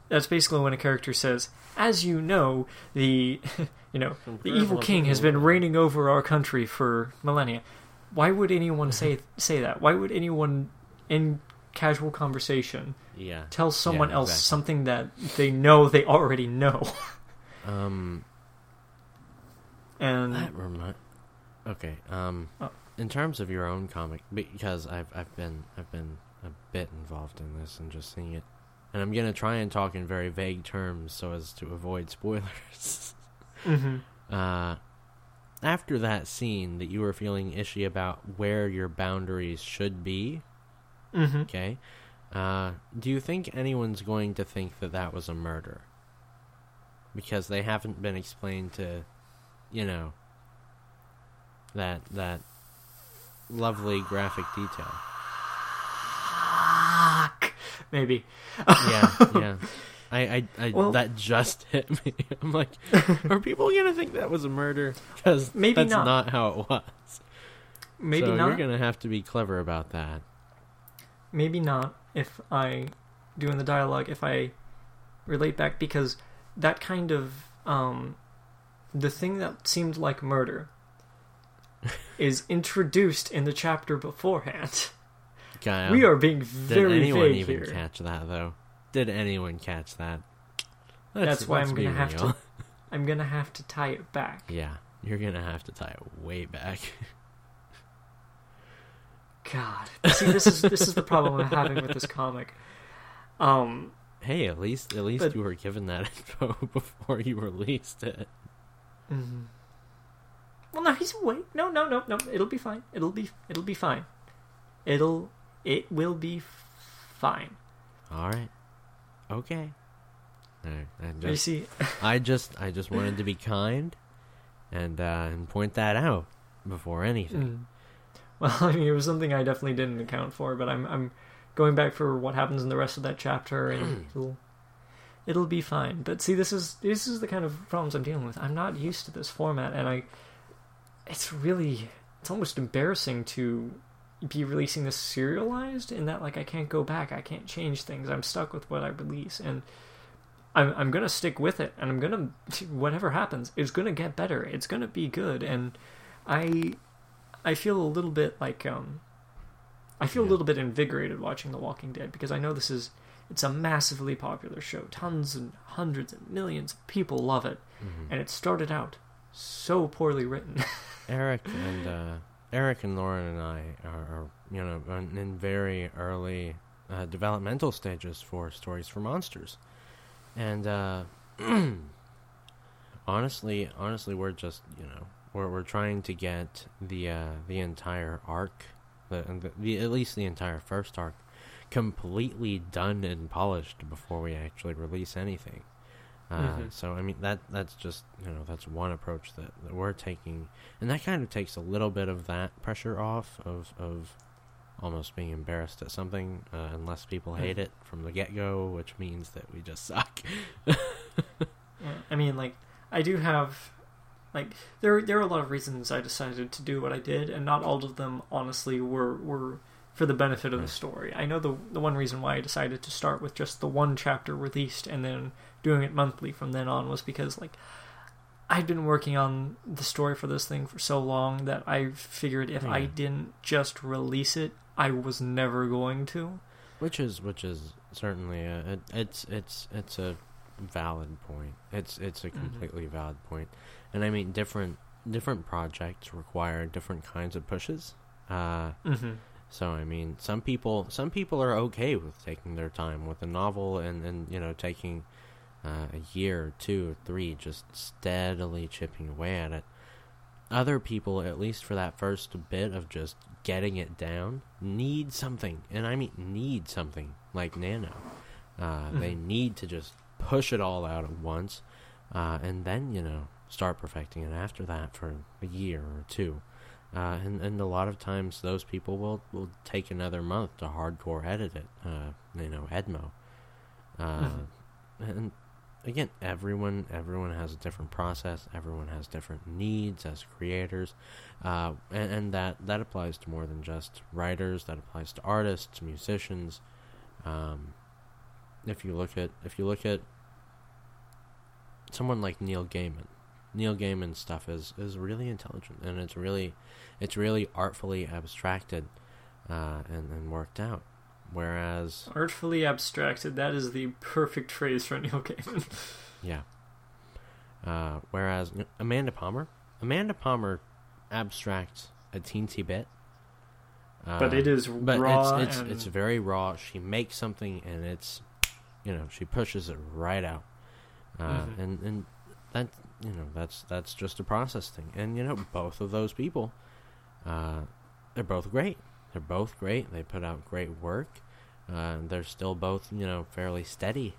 that's basically when a character says, "As you know, the you know the evil king has been reigning over our country for millennia." Why would anyone say say that? Why would anyone in casual conversation yeah tell someone Yeah, else exactly. something that they know they already know? um and That remind. Okay. Um, Oh. in terms of your own comic, because I've I've been I've been a bit involved in this and just seeing it, and I'm gonna try and talk in very vague terms so as to avoid spoilers. Mhm. uh, after that scene that you were feeling ishy about where your boundaries should be, Mhm. okay, uh, do you think anyone's going to think that that was a murder? Because they haven't been explained to, you know, that that lovely graphic detail. Maybe. Yeah, yeah. I, I, I Well- that just hit me. I'm like, are people gonna think that was a murder? Because Maybe that's not. not. how it was. Maybe so not. You're gonna have to be clever about that. maybe not if I do in the dialogue if I relate back because that kind of um, the thing that seemed like murder is introduced in the chapter beforehand. Gaia, we are being very Did anyone vague even here. catch that though? Did anyone catch that? That's why let's I'm gonna have real. to. I'm gonna have to tie it back. Yeah, you're gonna have to tie it way back. God, see, this is this is the problem I'm having with this comic. Um, hey, at least at least But- you were given that info before you released it. mhm. well, no, he's wait. No, no, no, no. It'll be fine. It'll be it'll be fine. It'll it will be fine. All right, okay. All right, I You just, see, I just, I just wanted to be kind, and uh, and point that out before anything. Mm. Well, I mean, it was something I definitely didn't account for, but I'm I'm going back for what happens in the rest of that chapter, and it'll it'll be fine. But see, this is this is the kind of problems I'm dealing with. I'm not used to this format, and I it's really it's almost embarrassing to be releasing this serialized in that like I can't go back, I can't change things. I'm stuck with what I release, and I'm I'm gonna stick with it, and I'm gonna whatever happens, it's gonna get better. It's gonna be good, and I I feel a little bit like um I feel a little bit invigorated watching The Walking Dead because I know this is it's a massively popular show. Tons and hundreds and millions of people love it, Mhm. and it started out so poorly written. Eric and uh, Eric and Lauren and I are, you know in in very early uh, developmental stages for Stories for Monsters, and uh, honestly, honestly, we're just you know we're we're trying to get the uh, the entire arc, the, the the at least the entire first arc, completely done and polished before we actually release anything. Uh, Mhm. So I mean that that's just you know that's one approach that, that we're taking, and that kind of takes a little bit of that pressure off of of almost being embarrassed at something uh, unless people hate it from the get go, which means that we just suck. Yeah, I mean, like, I do have, like, there there are a lot of reasons I decided to do what I did, and not all of them, honestly, were were for the benefit of the story. I know the the one reason why I decided to start with just the one chapter released and then doing it monthly from then on was because, like, I'd been working on the story for this thing for so long that I figured if I didn't just release it, I was never going to. Which is which is certainly a, it, it's it's it's a valid point. It's it's a Mhm. completely valid point, and I mean different different projects require different kinds of pushes. Uh, Mm-hmm. So I mean, some people some people are okay with taking their time with a novel and and you know taking uh, a year, two, or three, just steadily chipping away at it. Other people, at least for that first bit of just getting it down, need something, and I mean need something like Nano. Uh, They Mhm. need to just push it all out at once, uh, and then you know start perfecting it after that for a year or two. Uh, and and a lot of times those people will will take another month to hardcore edit it. Uh, you know, Edmo. Uh, Mhm. And again, everyone everyone has a different process. Everyone has different needs as creators, uh, and, and that that applies to more than just writers. That applies to artists, musicians. Um, if you look at if you look at someone like Neil Gaiman, Neil Gaiman stuff is is really intelligent and it's really it's really artfully abstracted uh, and and worked out. Whereas Artfully abstracted. That is the perfect phrase for Neil Gaiman. Yeah. Uh, whereas Amanda Palmer, Amanda Palmer abstracts a teensy bit, uh, but it is but raw it's it's and it's very raw. She makes something and it's, you know, she pushes it right out, uh, Mhm. and and that you know that's that's just a process thing. And you know, both of those people, uh, they're both great. They're both great. They put out great work. Uh, they're still both you know fairly steady.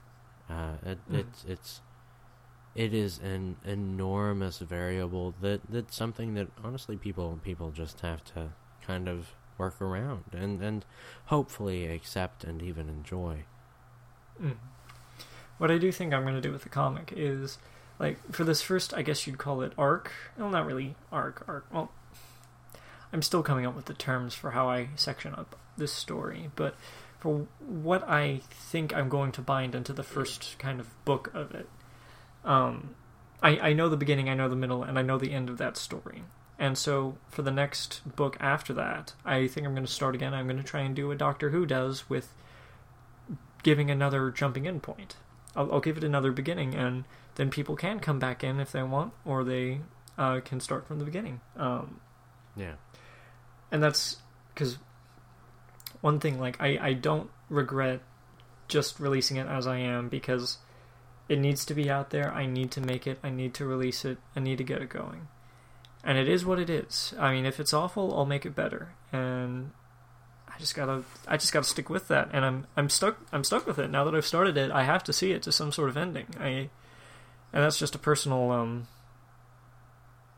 Uh, it, Mhm. It's it's it is an enormous variable that that's something that honestly people people just have to kind of work around and and hopefully accept and even enjoy. Mm. What I do think I'm going to do with the comic is, like, for this first, I guess you'd call it arc. Well, not really arc, arc. Well, I'm still coming up with the terms for how I section up this story, but for what I think I'm going to bind into the first kind of book of it. Um, I I know the beginning, I know the middle, and I know the end of that story. And so for the next book after that, I think I'm going to start again. I'm going to try and do what Doctor Who does with giving another jumping in point. I'll, I'll give it another beginning, and then people can come back in if they want, or they uh, can start from the beginning. Um, Yeah. and that's because one thing like I, I don't regret just releasing it as I am because it needs to be out there. I need to make it. I need to release it. I need to get it going. And it is what it is. I mean, if it's awful, I'll make it better. And I just gotta I just gotta stick with that. And I'm I'm stuck I'm stuck with it now that I've started it. I have to see it to some sort of ending. I and that's just a personal um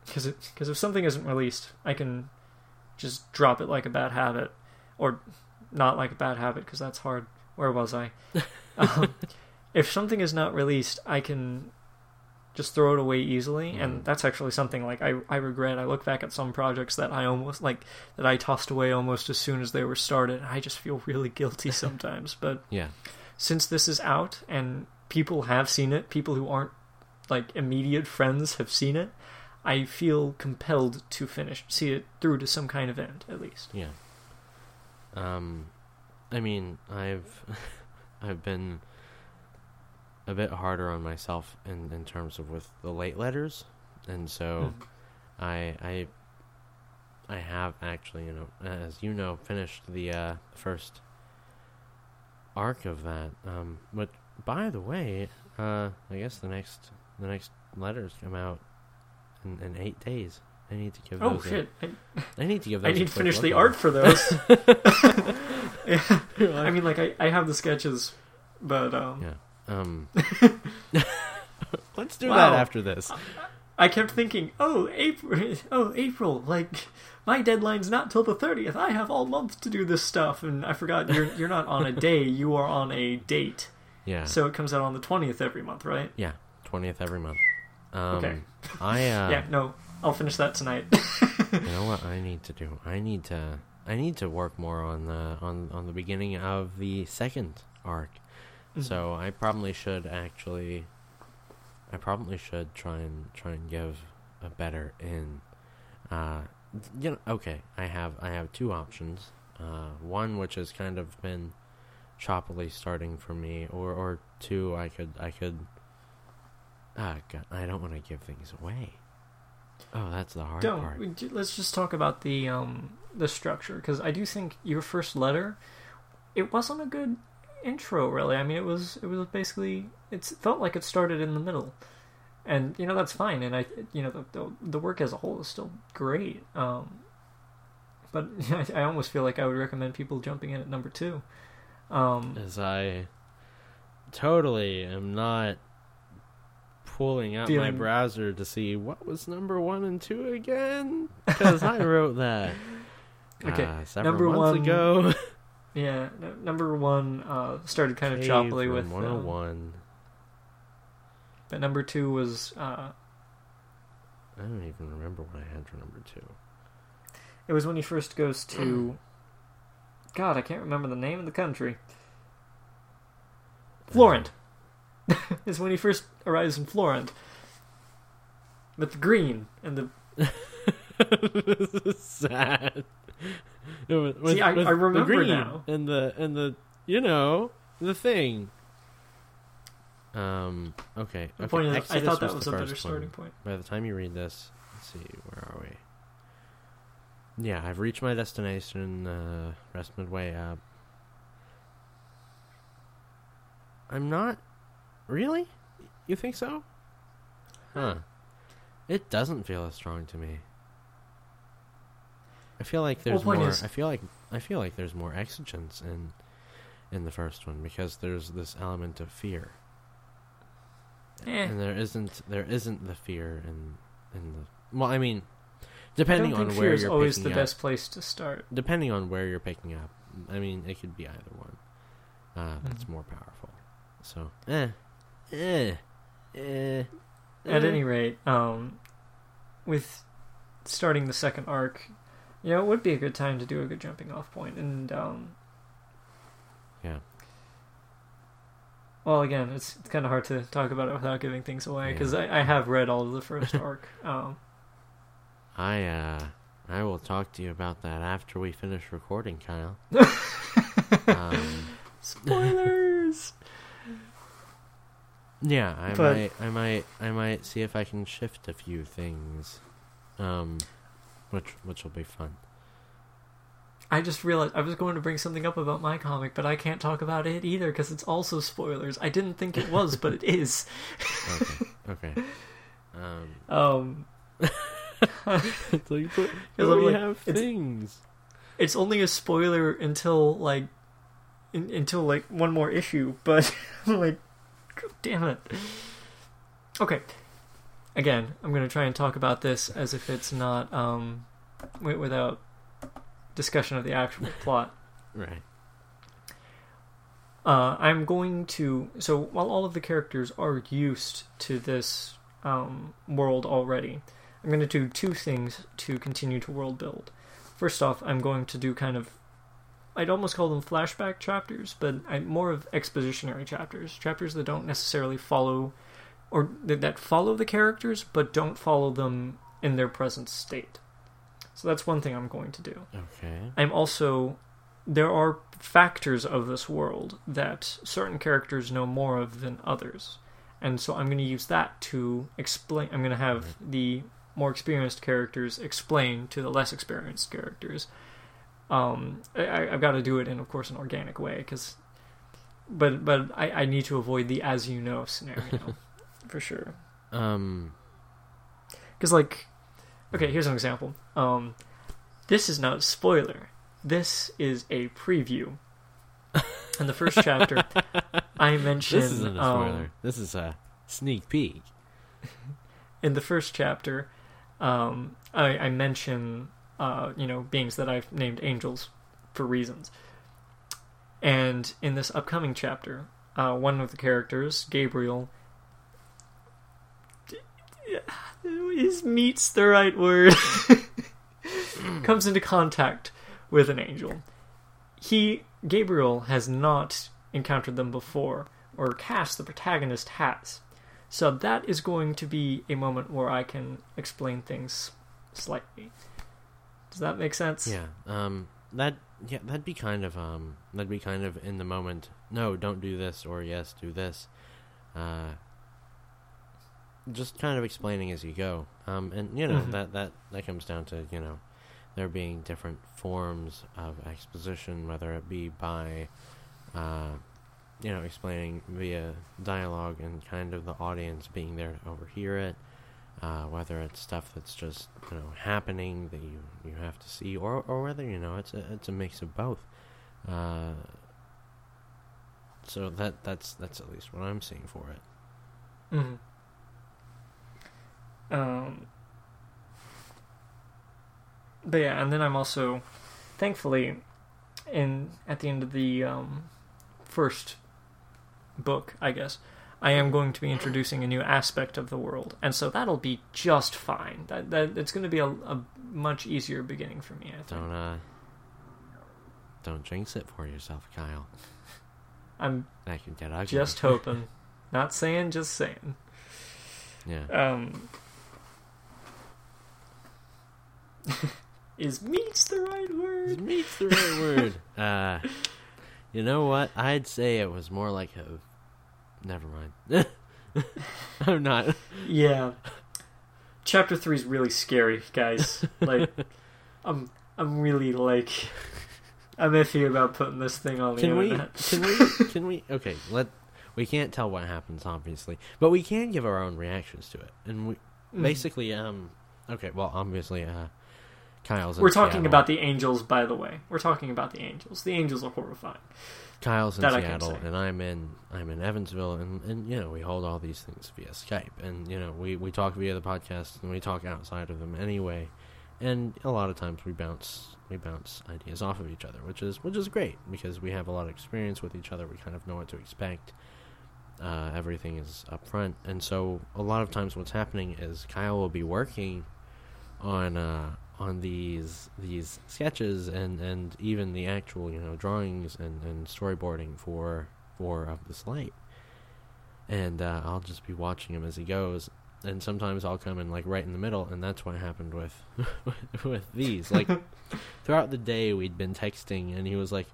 because because if something isn't released, I can just drop it like a bad habit, or not like a bad habit because that's hard. Where was I? um, if something is not released, I can just throw it away easily, Mm. and that's actually something like I I regret. I look back at some projects that I almost like that I tossed away almost as soon as they were started. I just feel really guilty sometimes, but Yeah. since this is out and people have seen it, people who aren't like immediate friends have seen it, I feel compelled to finish, see it through to some kind of end, at least. Yeah. Um, I mean, I've I've been a bit harder on myself in in terms of with the late letters, and so Mm. I I I have actually, you know, as you know, finished the uh, first arc of that. Um, but by the way, uh, I guess the next the next letters come out in, in eight days. I need to give Oh shit! I, I need to give I those. a need to finish the art for those. yeah. I mean, like I, I have the sketches, but um, Yeah. Um, let's do Wow. that after this. I kept thinking, oh April, oh April, like my deadline's not till the thirtieth. I have all month to do this stuff, and I forgot you're you're not on a day, you are on a date. Yeah. So it comes out on the twentieth every month, right? yeah. Twentieth every month. Um, Okay. I uh, yeah, no, I'll finish that tonight. you know what I need to do? I need to I need to work more on the on on the beginning of the second arc. Mm-hmm. So I probably should actually I probably should try and try and give a better in uh you know okay, I have I have two options. Uh one which has kind of been choppily starting for me or or two I could I could Ah, God, I don't want to give things away. Oh, that's the hard Don't. part. Let's just talk about the um the structure because I do think your first letter, it wasn't a good intro really. I mean, it was it was basically it felt like it started in the middle, and you know that's fine. And I you know the the, the work as a whole is still great. Um, but I, I almost feel like I would recommend people jumping in at number two. Um, As I totally am not pulling out my browser to see what was number one and two again because I wrote that Okay, uh, number one, ago. yeah, n- number one uh, started kind of Cave choppily with. um, 101. but number two was uh, I don't even remember what I had for number two. It was when he first goes to. God, I can't remember the name of the country. Florent. is when he first arrives in Florent. With the green and the. this is sad. It with- See, I- I the remember green now. and the and the you know the thing. Um. Okay. The okay. point is, I thought that was the a better starting one. point. By the time you read this, let's see, where are we? Yeah, I've reached my destination. Uh, rest midway up. I'm not. Really? You think so? Huh. It doesn't feel as strong to me. I feel like there's point more. is- I feel like I feel like there's more exigence in in the first one because there's this element of fear Eh, and there isn't there isn't the fear in in the well i mean I depending don't on think where fear is you're always picking the up best place to start. depending on where you're picking up i mean it could be either one uh that's Mhm. more powerful so eh eh eh At eh. any rate, um, with starting the second arc, you know, it would be a good time to do a good jumping off point, and um, well, again, it's, it's kind of hard to talk about it without giving things away because Yeah. I, I have read all of the first arc. Um, I uh, I will talk to you about that after we finish recording, Kyle. um, spoilers. yeah, I But- might, I might, I might see if I can shift a few things, um, which which will be fun. I just realized I was going to bring something up about my comic, but I can't talk about it either because it's also spoilers. I didn't think it was, but it is. Okay, okay. Um, Um, it's like, but we like, have it's- things. it's only a spoiler until like in, until like one more issue, but like, God damn it. Okay, again, I'm gonna try and talk about this as if it's not um without discussion of the actual plot. Right. Uh, I'm going to. So while all of the characters are used to this um, world already, I'm going to do two things to continue to world build. First off, I'm going to do kind of. I'd almost call them flashback chapters, but I, more of expositionary chapters. Chapters that don't necessarily follow, or that, that follow the characters, but don't follow them in their present state. So that's one thing I'm going to do. Okay. I'm also there are factors of this world that certain characters know more of than others. And so I'm going to use that to explain I'm going to have the more experienced characters explain to the less experienced characters. Um, I, I've got to do it in, of course, an organic way, because, but but I, I need to avoid the as you know scenario, for sure. Um. Because, like, okay, here's an example. Um, this is not a spoiler. This is a preview. In the first chapter, I mentioned This isn't a um, spoiler. this is a sneak peek. in the first chapter, um, I, I mention uh, you know beings that I've named angels for reasons. And in this upcoming chapter, uh, one of the characters, Gabriel, is meets the right word, comes into contact with an angel. He, Gabriel, has not encountered them before, or Cass, the protagonist, has. So that is going to be a moment where I can explain things slightly. Does that make sense? Yeah. Um. That. Yeah. That'd be kind of. Um. That'd be kind of in the moment. No, don't do this, or yes, do this. Uh. Just kind of explaining as you go. Um. And you know Mhm. that that that comes down to you know there being different forms of exposition, whether it be by. Uh, you know, explaining via dialogue and kind of the audience being there to overhear it, uh, whether it's stuff that's just you know happening that you, you have to see, or or whether you know it's a it's a mix of both. Uh, so that that's that's at least what I'm seeing for it. hmm Um, but yeah, and then I'm also, thankfully, in at the end of the um, first book, I guess, I am going to be introducing a new aspect of the world, and so that'll be just fine. That that it's going to be a, a much easier beginning for me. I think. Don't uh, don't jinx it for yourself, Kyle. I'm That could get ugly. just hoping, not saying, just saying. yeah. Um, is meets the right word? Meets the right word. Uh, you know what? I'd say it was more like a. Never mind. I'm not. Yeah. Chapter three is really scary, guys. Like, I'm I'm really like I'm iffy about putting this thing on the Can we? Can we? Can we? Okay. Let. We can't tell what happens, obviously, but we can give our own reactions to it, and we Mm. basically. Um. Okay. Well, obviously, uh, Kyle's. We're talking Seattle. about the angels, by the way. We're talking about the angels. The angels are horrifying. Kyle's in That Seattle, and I'm in I'm in Evansville, and, and you know we hold all these things via Skype, and you know we, we talk via the podcast, and we talk outside of them anyway, and a lot of times we bounce we bounce ideas off of each other, which is which is great because we have a lot of experience with each other. We kind of know what to expect. Uh, everything is up front, and so a lot of times what's happening is Kyle will be working on uh, on these these sketches and, and even the actual you know drawings and, and storyboarding for for of this light and uh, I'll just be watching him as he goes. And sometimes I'll come in like right in the middle, and that's what happened with with these. Like throughout the day, we'd been texting, and he was like,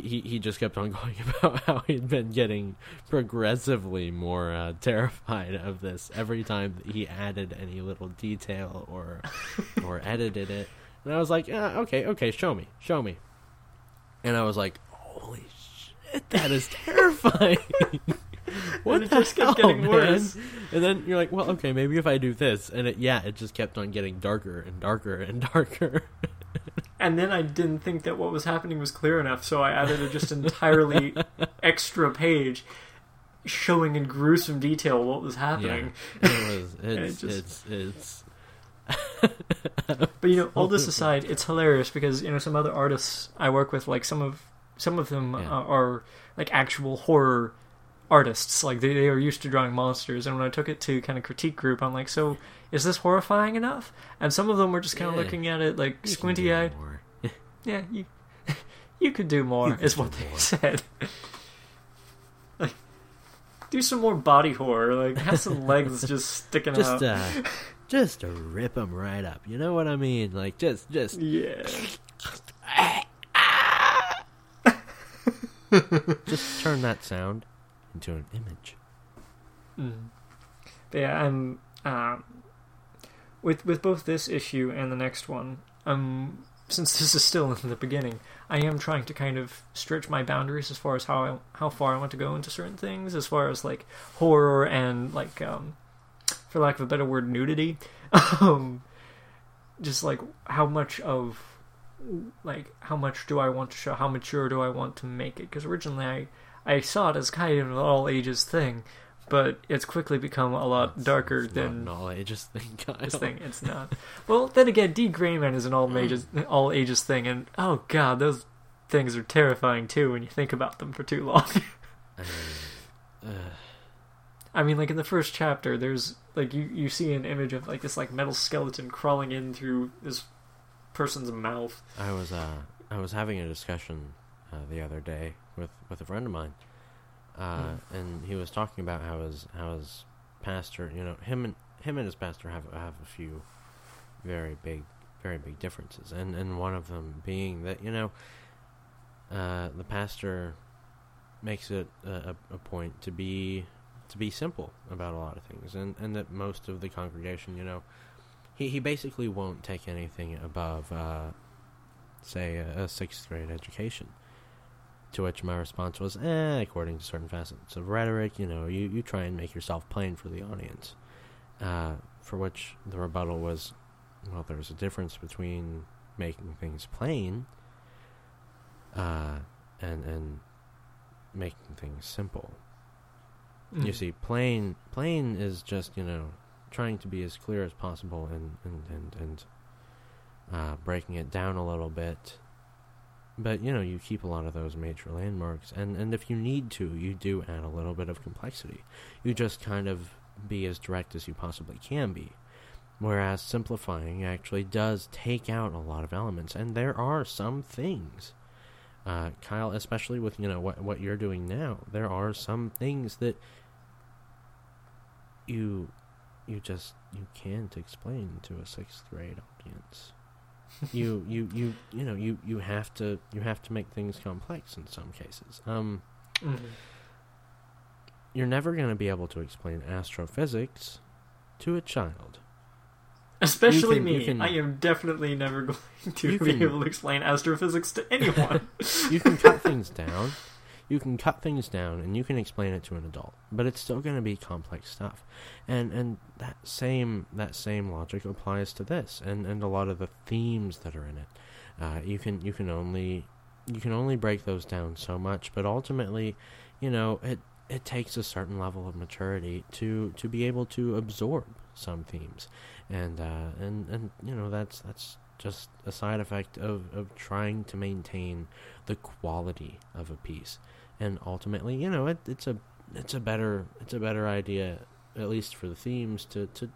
he, he just kept on going about how he'd been getting progressively more uh, terrified of this every time he added any little detail or or edited it. And I was like, yeah, okay, okay, show me, show me. And I was like, holy shit, that is terrifying. what And it the just kept hell, getting man? worse. And then you're like, well, okay, maybe if I do this, and it, yeah, it just kept on getting darker and darker and darker. And then I didn't think that what was happening was clear enough, so I added a just entirely extra page showing in gruesome detail what was happening. Yeah, it was. it It's just- it's it's. But you know, all this aside, it's hilarious because you know some other artists I work with, like some of some of them Yeah. uh, are like actual horror artists. Like they, they are used to drawing monsters, and when I took it to kind of critique group, I'm like, so is this horrifying enough? And some of them were just kind of Yeah. looking at it like you squinty eyed. Yeah, you you could do more, could is do what they said. like, do some more body horror. Like, have some legs just sticking Just out. uh, just to rip them right up. You know what I mean? Like just just yeah. just turn that sound into an image. Mm. Yeah, I'm um, with with both this issue and the next one. Um, since this is still in the beginning, I am trying to kind of stretch my boundaries as far as how I, how far I want to go into certain things, as far as like horror and like um, for lack of a better word, nudity. um, just like how much of like how much do I want to show? How mature do I want to make it? Because originally I I saw it as kind of an all ages thing, but it's quickly become a lot It's- darker it's than not an all ages thing. This thing. It's not. Well, then again, D.Gray-man is an all ages all ages thing, and oh god, those things are terrifying too when you think about them for too long. I mean, uh, I mean, like in the first chapter, there's like you you see an image of like this like metal skeleton crawling in through this person's mouth. I was uh I was having a discussion uh, the other day with with a friend of mine, uh, and he was talking about how his how his pastor, you know, him and him and his pastor have have a few very big very big differences, and and one of them being that you know, uh, the pastor makes it a, a, point to be to be simple about a lot of things, and and that most of the congregation, you know, he he basically won't take anything above, uh, say, a sixth grade education. To which my response was, eh, according to certain facets of rhetoric, you know, you, you try and make yourself plain for the audience. Uh, for which the rebuttal was, well, there's a difference between making things plain uh, and and making things simple. Mm. You see, plain plain is just you know trying to be as clear as possible and and and, and uh, breaking it down a little bit. But you know, you keep a lot of those major landmarks, and and if you need to, you do add a little bit of complexity. You just kind of be as direct as you possibly can be. Whereas simplifying actually does take out a lot of elements, and there are some things uh, Kyle, especially with you know what what you're doing now, there are some things that you you just you can't explain to a sixth grade audience. You you you you know you you have to you have to make things complex in some cases. Um, Mhm. you're never going to be able to explain astrophysics to a child. Especially can- me. can- I am definitely never going to be can- able to explain astrophysics to anyone. you can cut things down. You can cut things down and you can explain it to an adult, but it's still going to be complex stuff. And and that same that same logic applies to this and and a lot of the themes that are in it. Uh, you can you can only you can only break those down so much, but ultimately, you know, it it takes a certain level of maturity to to be able to absorb some themes. And uh and and you know, that's that's just a side effect of, of trying to maintain the quality of a piece. And ultimately, you know, it, it's a it's a better it's a better idea, at least for the themes, to, to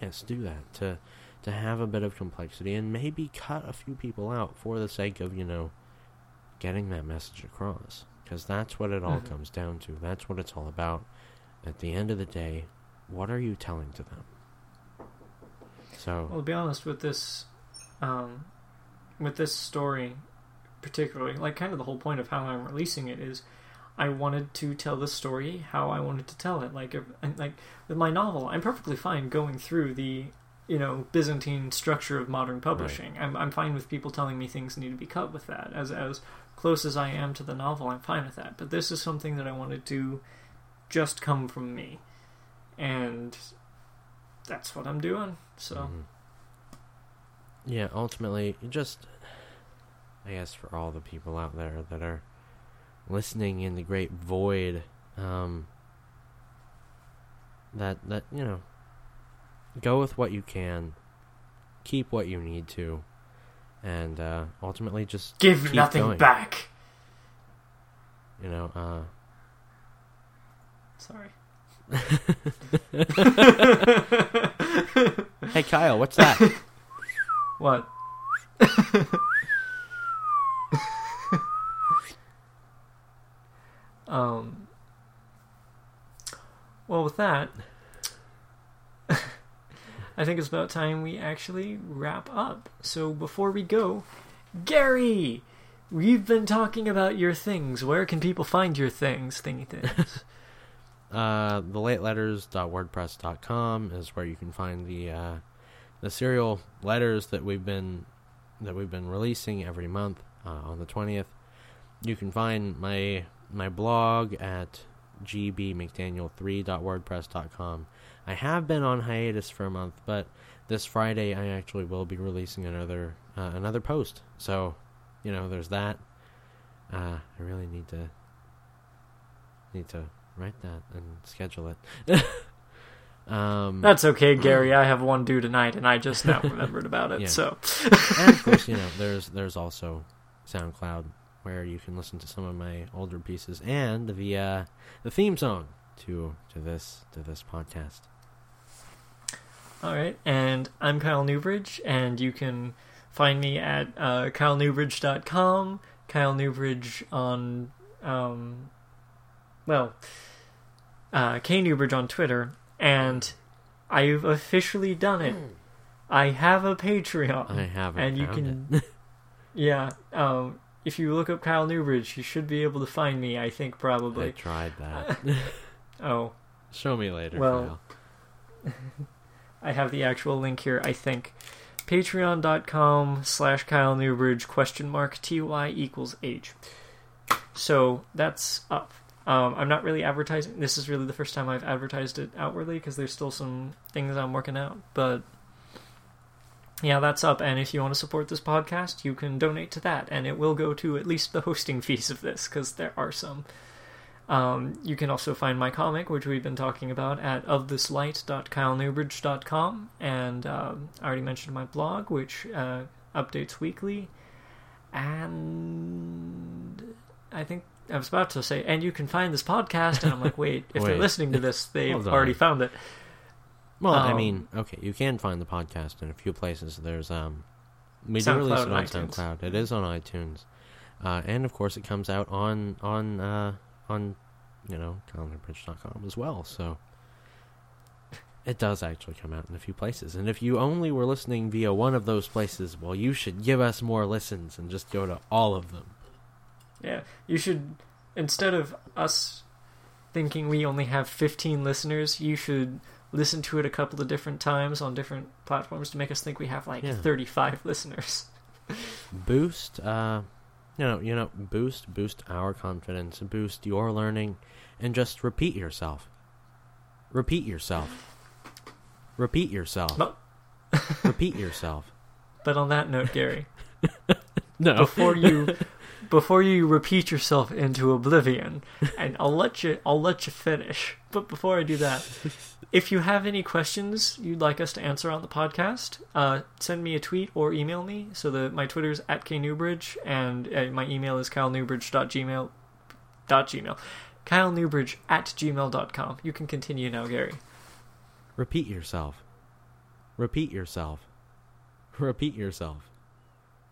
yes, do that. To to have a bit of complexity and maybe cut a few people out for the sake of, you know, getting that message across. Because that's what it all Mhm. comes down to. That's what it's all about. at the end of the day, what are you telling to them? So, Well, to be honest with this, um, with this story, particularly, like kind of the whole point of how I'm releasing it is, I wanted to tell the story how I wanted to tell it. Like, if, and, like with my novel, I'm perfectly fine going through the, you know, Byzantine structure of modern publishing. I'm I'm fine with people telling me things need to be cut with that. As as close as I am to the novel, I'm fine with that. But this is something that I wanted to just come from me, and that's what I'm doing. So. mhm. Yeah, ultimately, just, I guess, for all the people out there that are listening in the great void, um, that that you know, go with what you can, keep what you need to, and uh, ultimately just Give keep nothing going. back. You know, uh, Sorry. hey Kyle, what's that? What? um. Well, with that, I think it's about time we actually wrap up. So before we go, Gary, we've been talking about your things. Where can people find your things, thingy things? Uh, the lateletters.wordpress.com is where you can find the uh, the serial letters that we've been that we've been releasing every month uh, on the twentieth. You can find my my blog at gbmcdaniel3.wordpress.com. I have been on hiatus for a month, but this Friday I actually will be releasing another uh, another post. So, you know, there's that. Uh, I really need to need to write that and schedule it. um, That's okay, Gary. I have one due tonight, and I just now remembered about it. Yeah. So, and of course, you know, there's there's also SoundCloud where you can listen to some of my older pieces and the uh, the theme song to to this to this podcast. all right. And I'm Kyle Newbridge, and you can find me at uh, kylenewbridge.com, Kyle Newbridge on, um, well, uh, K Newbridge on Twitter, and I've officially done it. I have a Patreon. I haven't and you can yeah um if you look up kyle newbridge you should be able to find me i think probably. I tried that. oh Show me later. Well, Kyle. i have the actual link here i think patreon.com slash kyle newbridge question mark ty equals h so that's up um, i'm not really advertising this is really the first time i've advertised it outwardly because there's still some things i'm working out but yeah, that's up. And if you want to support this podcast, you can donate to that, and it will go to at least the hosting fees of this, because there are some. Um, you can also find my comic, which we've been talking about, at ofthislight.kylenewbridge.com. And um, I already mentioned my blog, which uh, updates weekly. And I think I was about to say, and you can find this podcast. And I'm like, wait, if they're listening to this, they've already found it. Well, I um, mean, okay, you can find the podcast in a few places. There's um, we do release it on iTunes. SoundCloud. It is on iTunes, uh, and of course, it comes out on on uh, on you know kylenewbridge.com as well. So it does actually come out in a few places. And if you only were listening via one of those places, well, you should give us more listens and just go to all of them. Yeah, you should instead of us thinking we only have 15 listeners, you should listen to it a couple of different times on different platforms to make us think we have like Yeah. 35 listeners. boost uh you know you know boost boost our confidence boost your learning and just repeat yourself repeat yourself repeat yourself No. repeat yourself But on that note, Gary, no before you before you repeat yourself into oblivion, and I'll let you I'll let you finish. But before I do that, if you have any questions you'd like us to answer on the podcast, uh, send me a tweet or email me. So the my Twitter's at knewbridge and uh, my email is kylenewbridge.gmail dot gmail. Kyle Newbridge at gmail.com. You can continue now, Gary. repeat yourself repeat yourself repeat yourself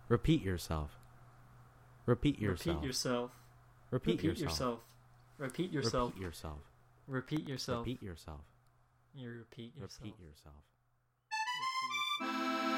repeat yourself repeat yourself Repeat yourself. repeat yourself yourself. Repeat yourself. repeat yourself Repeat yourself. Repeat yourself. You repeat yourself. Repeat yourself. Repeat yourself.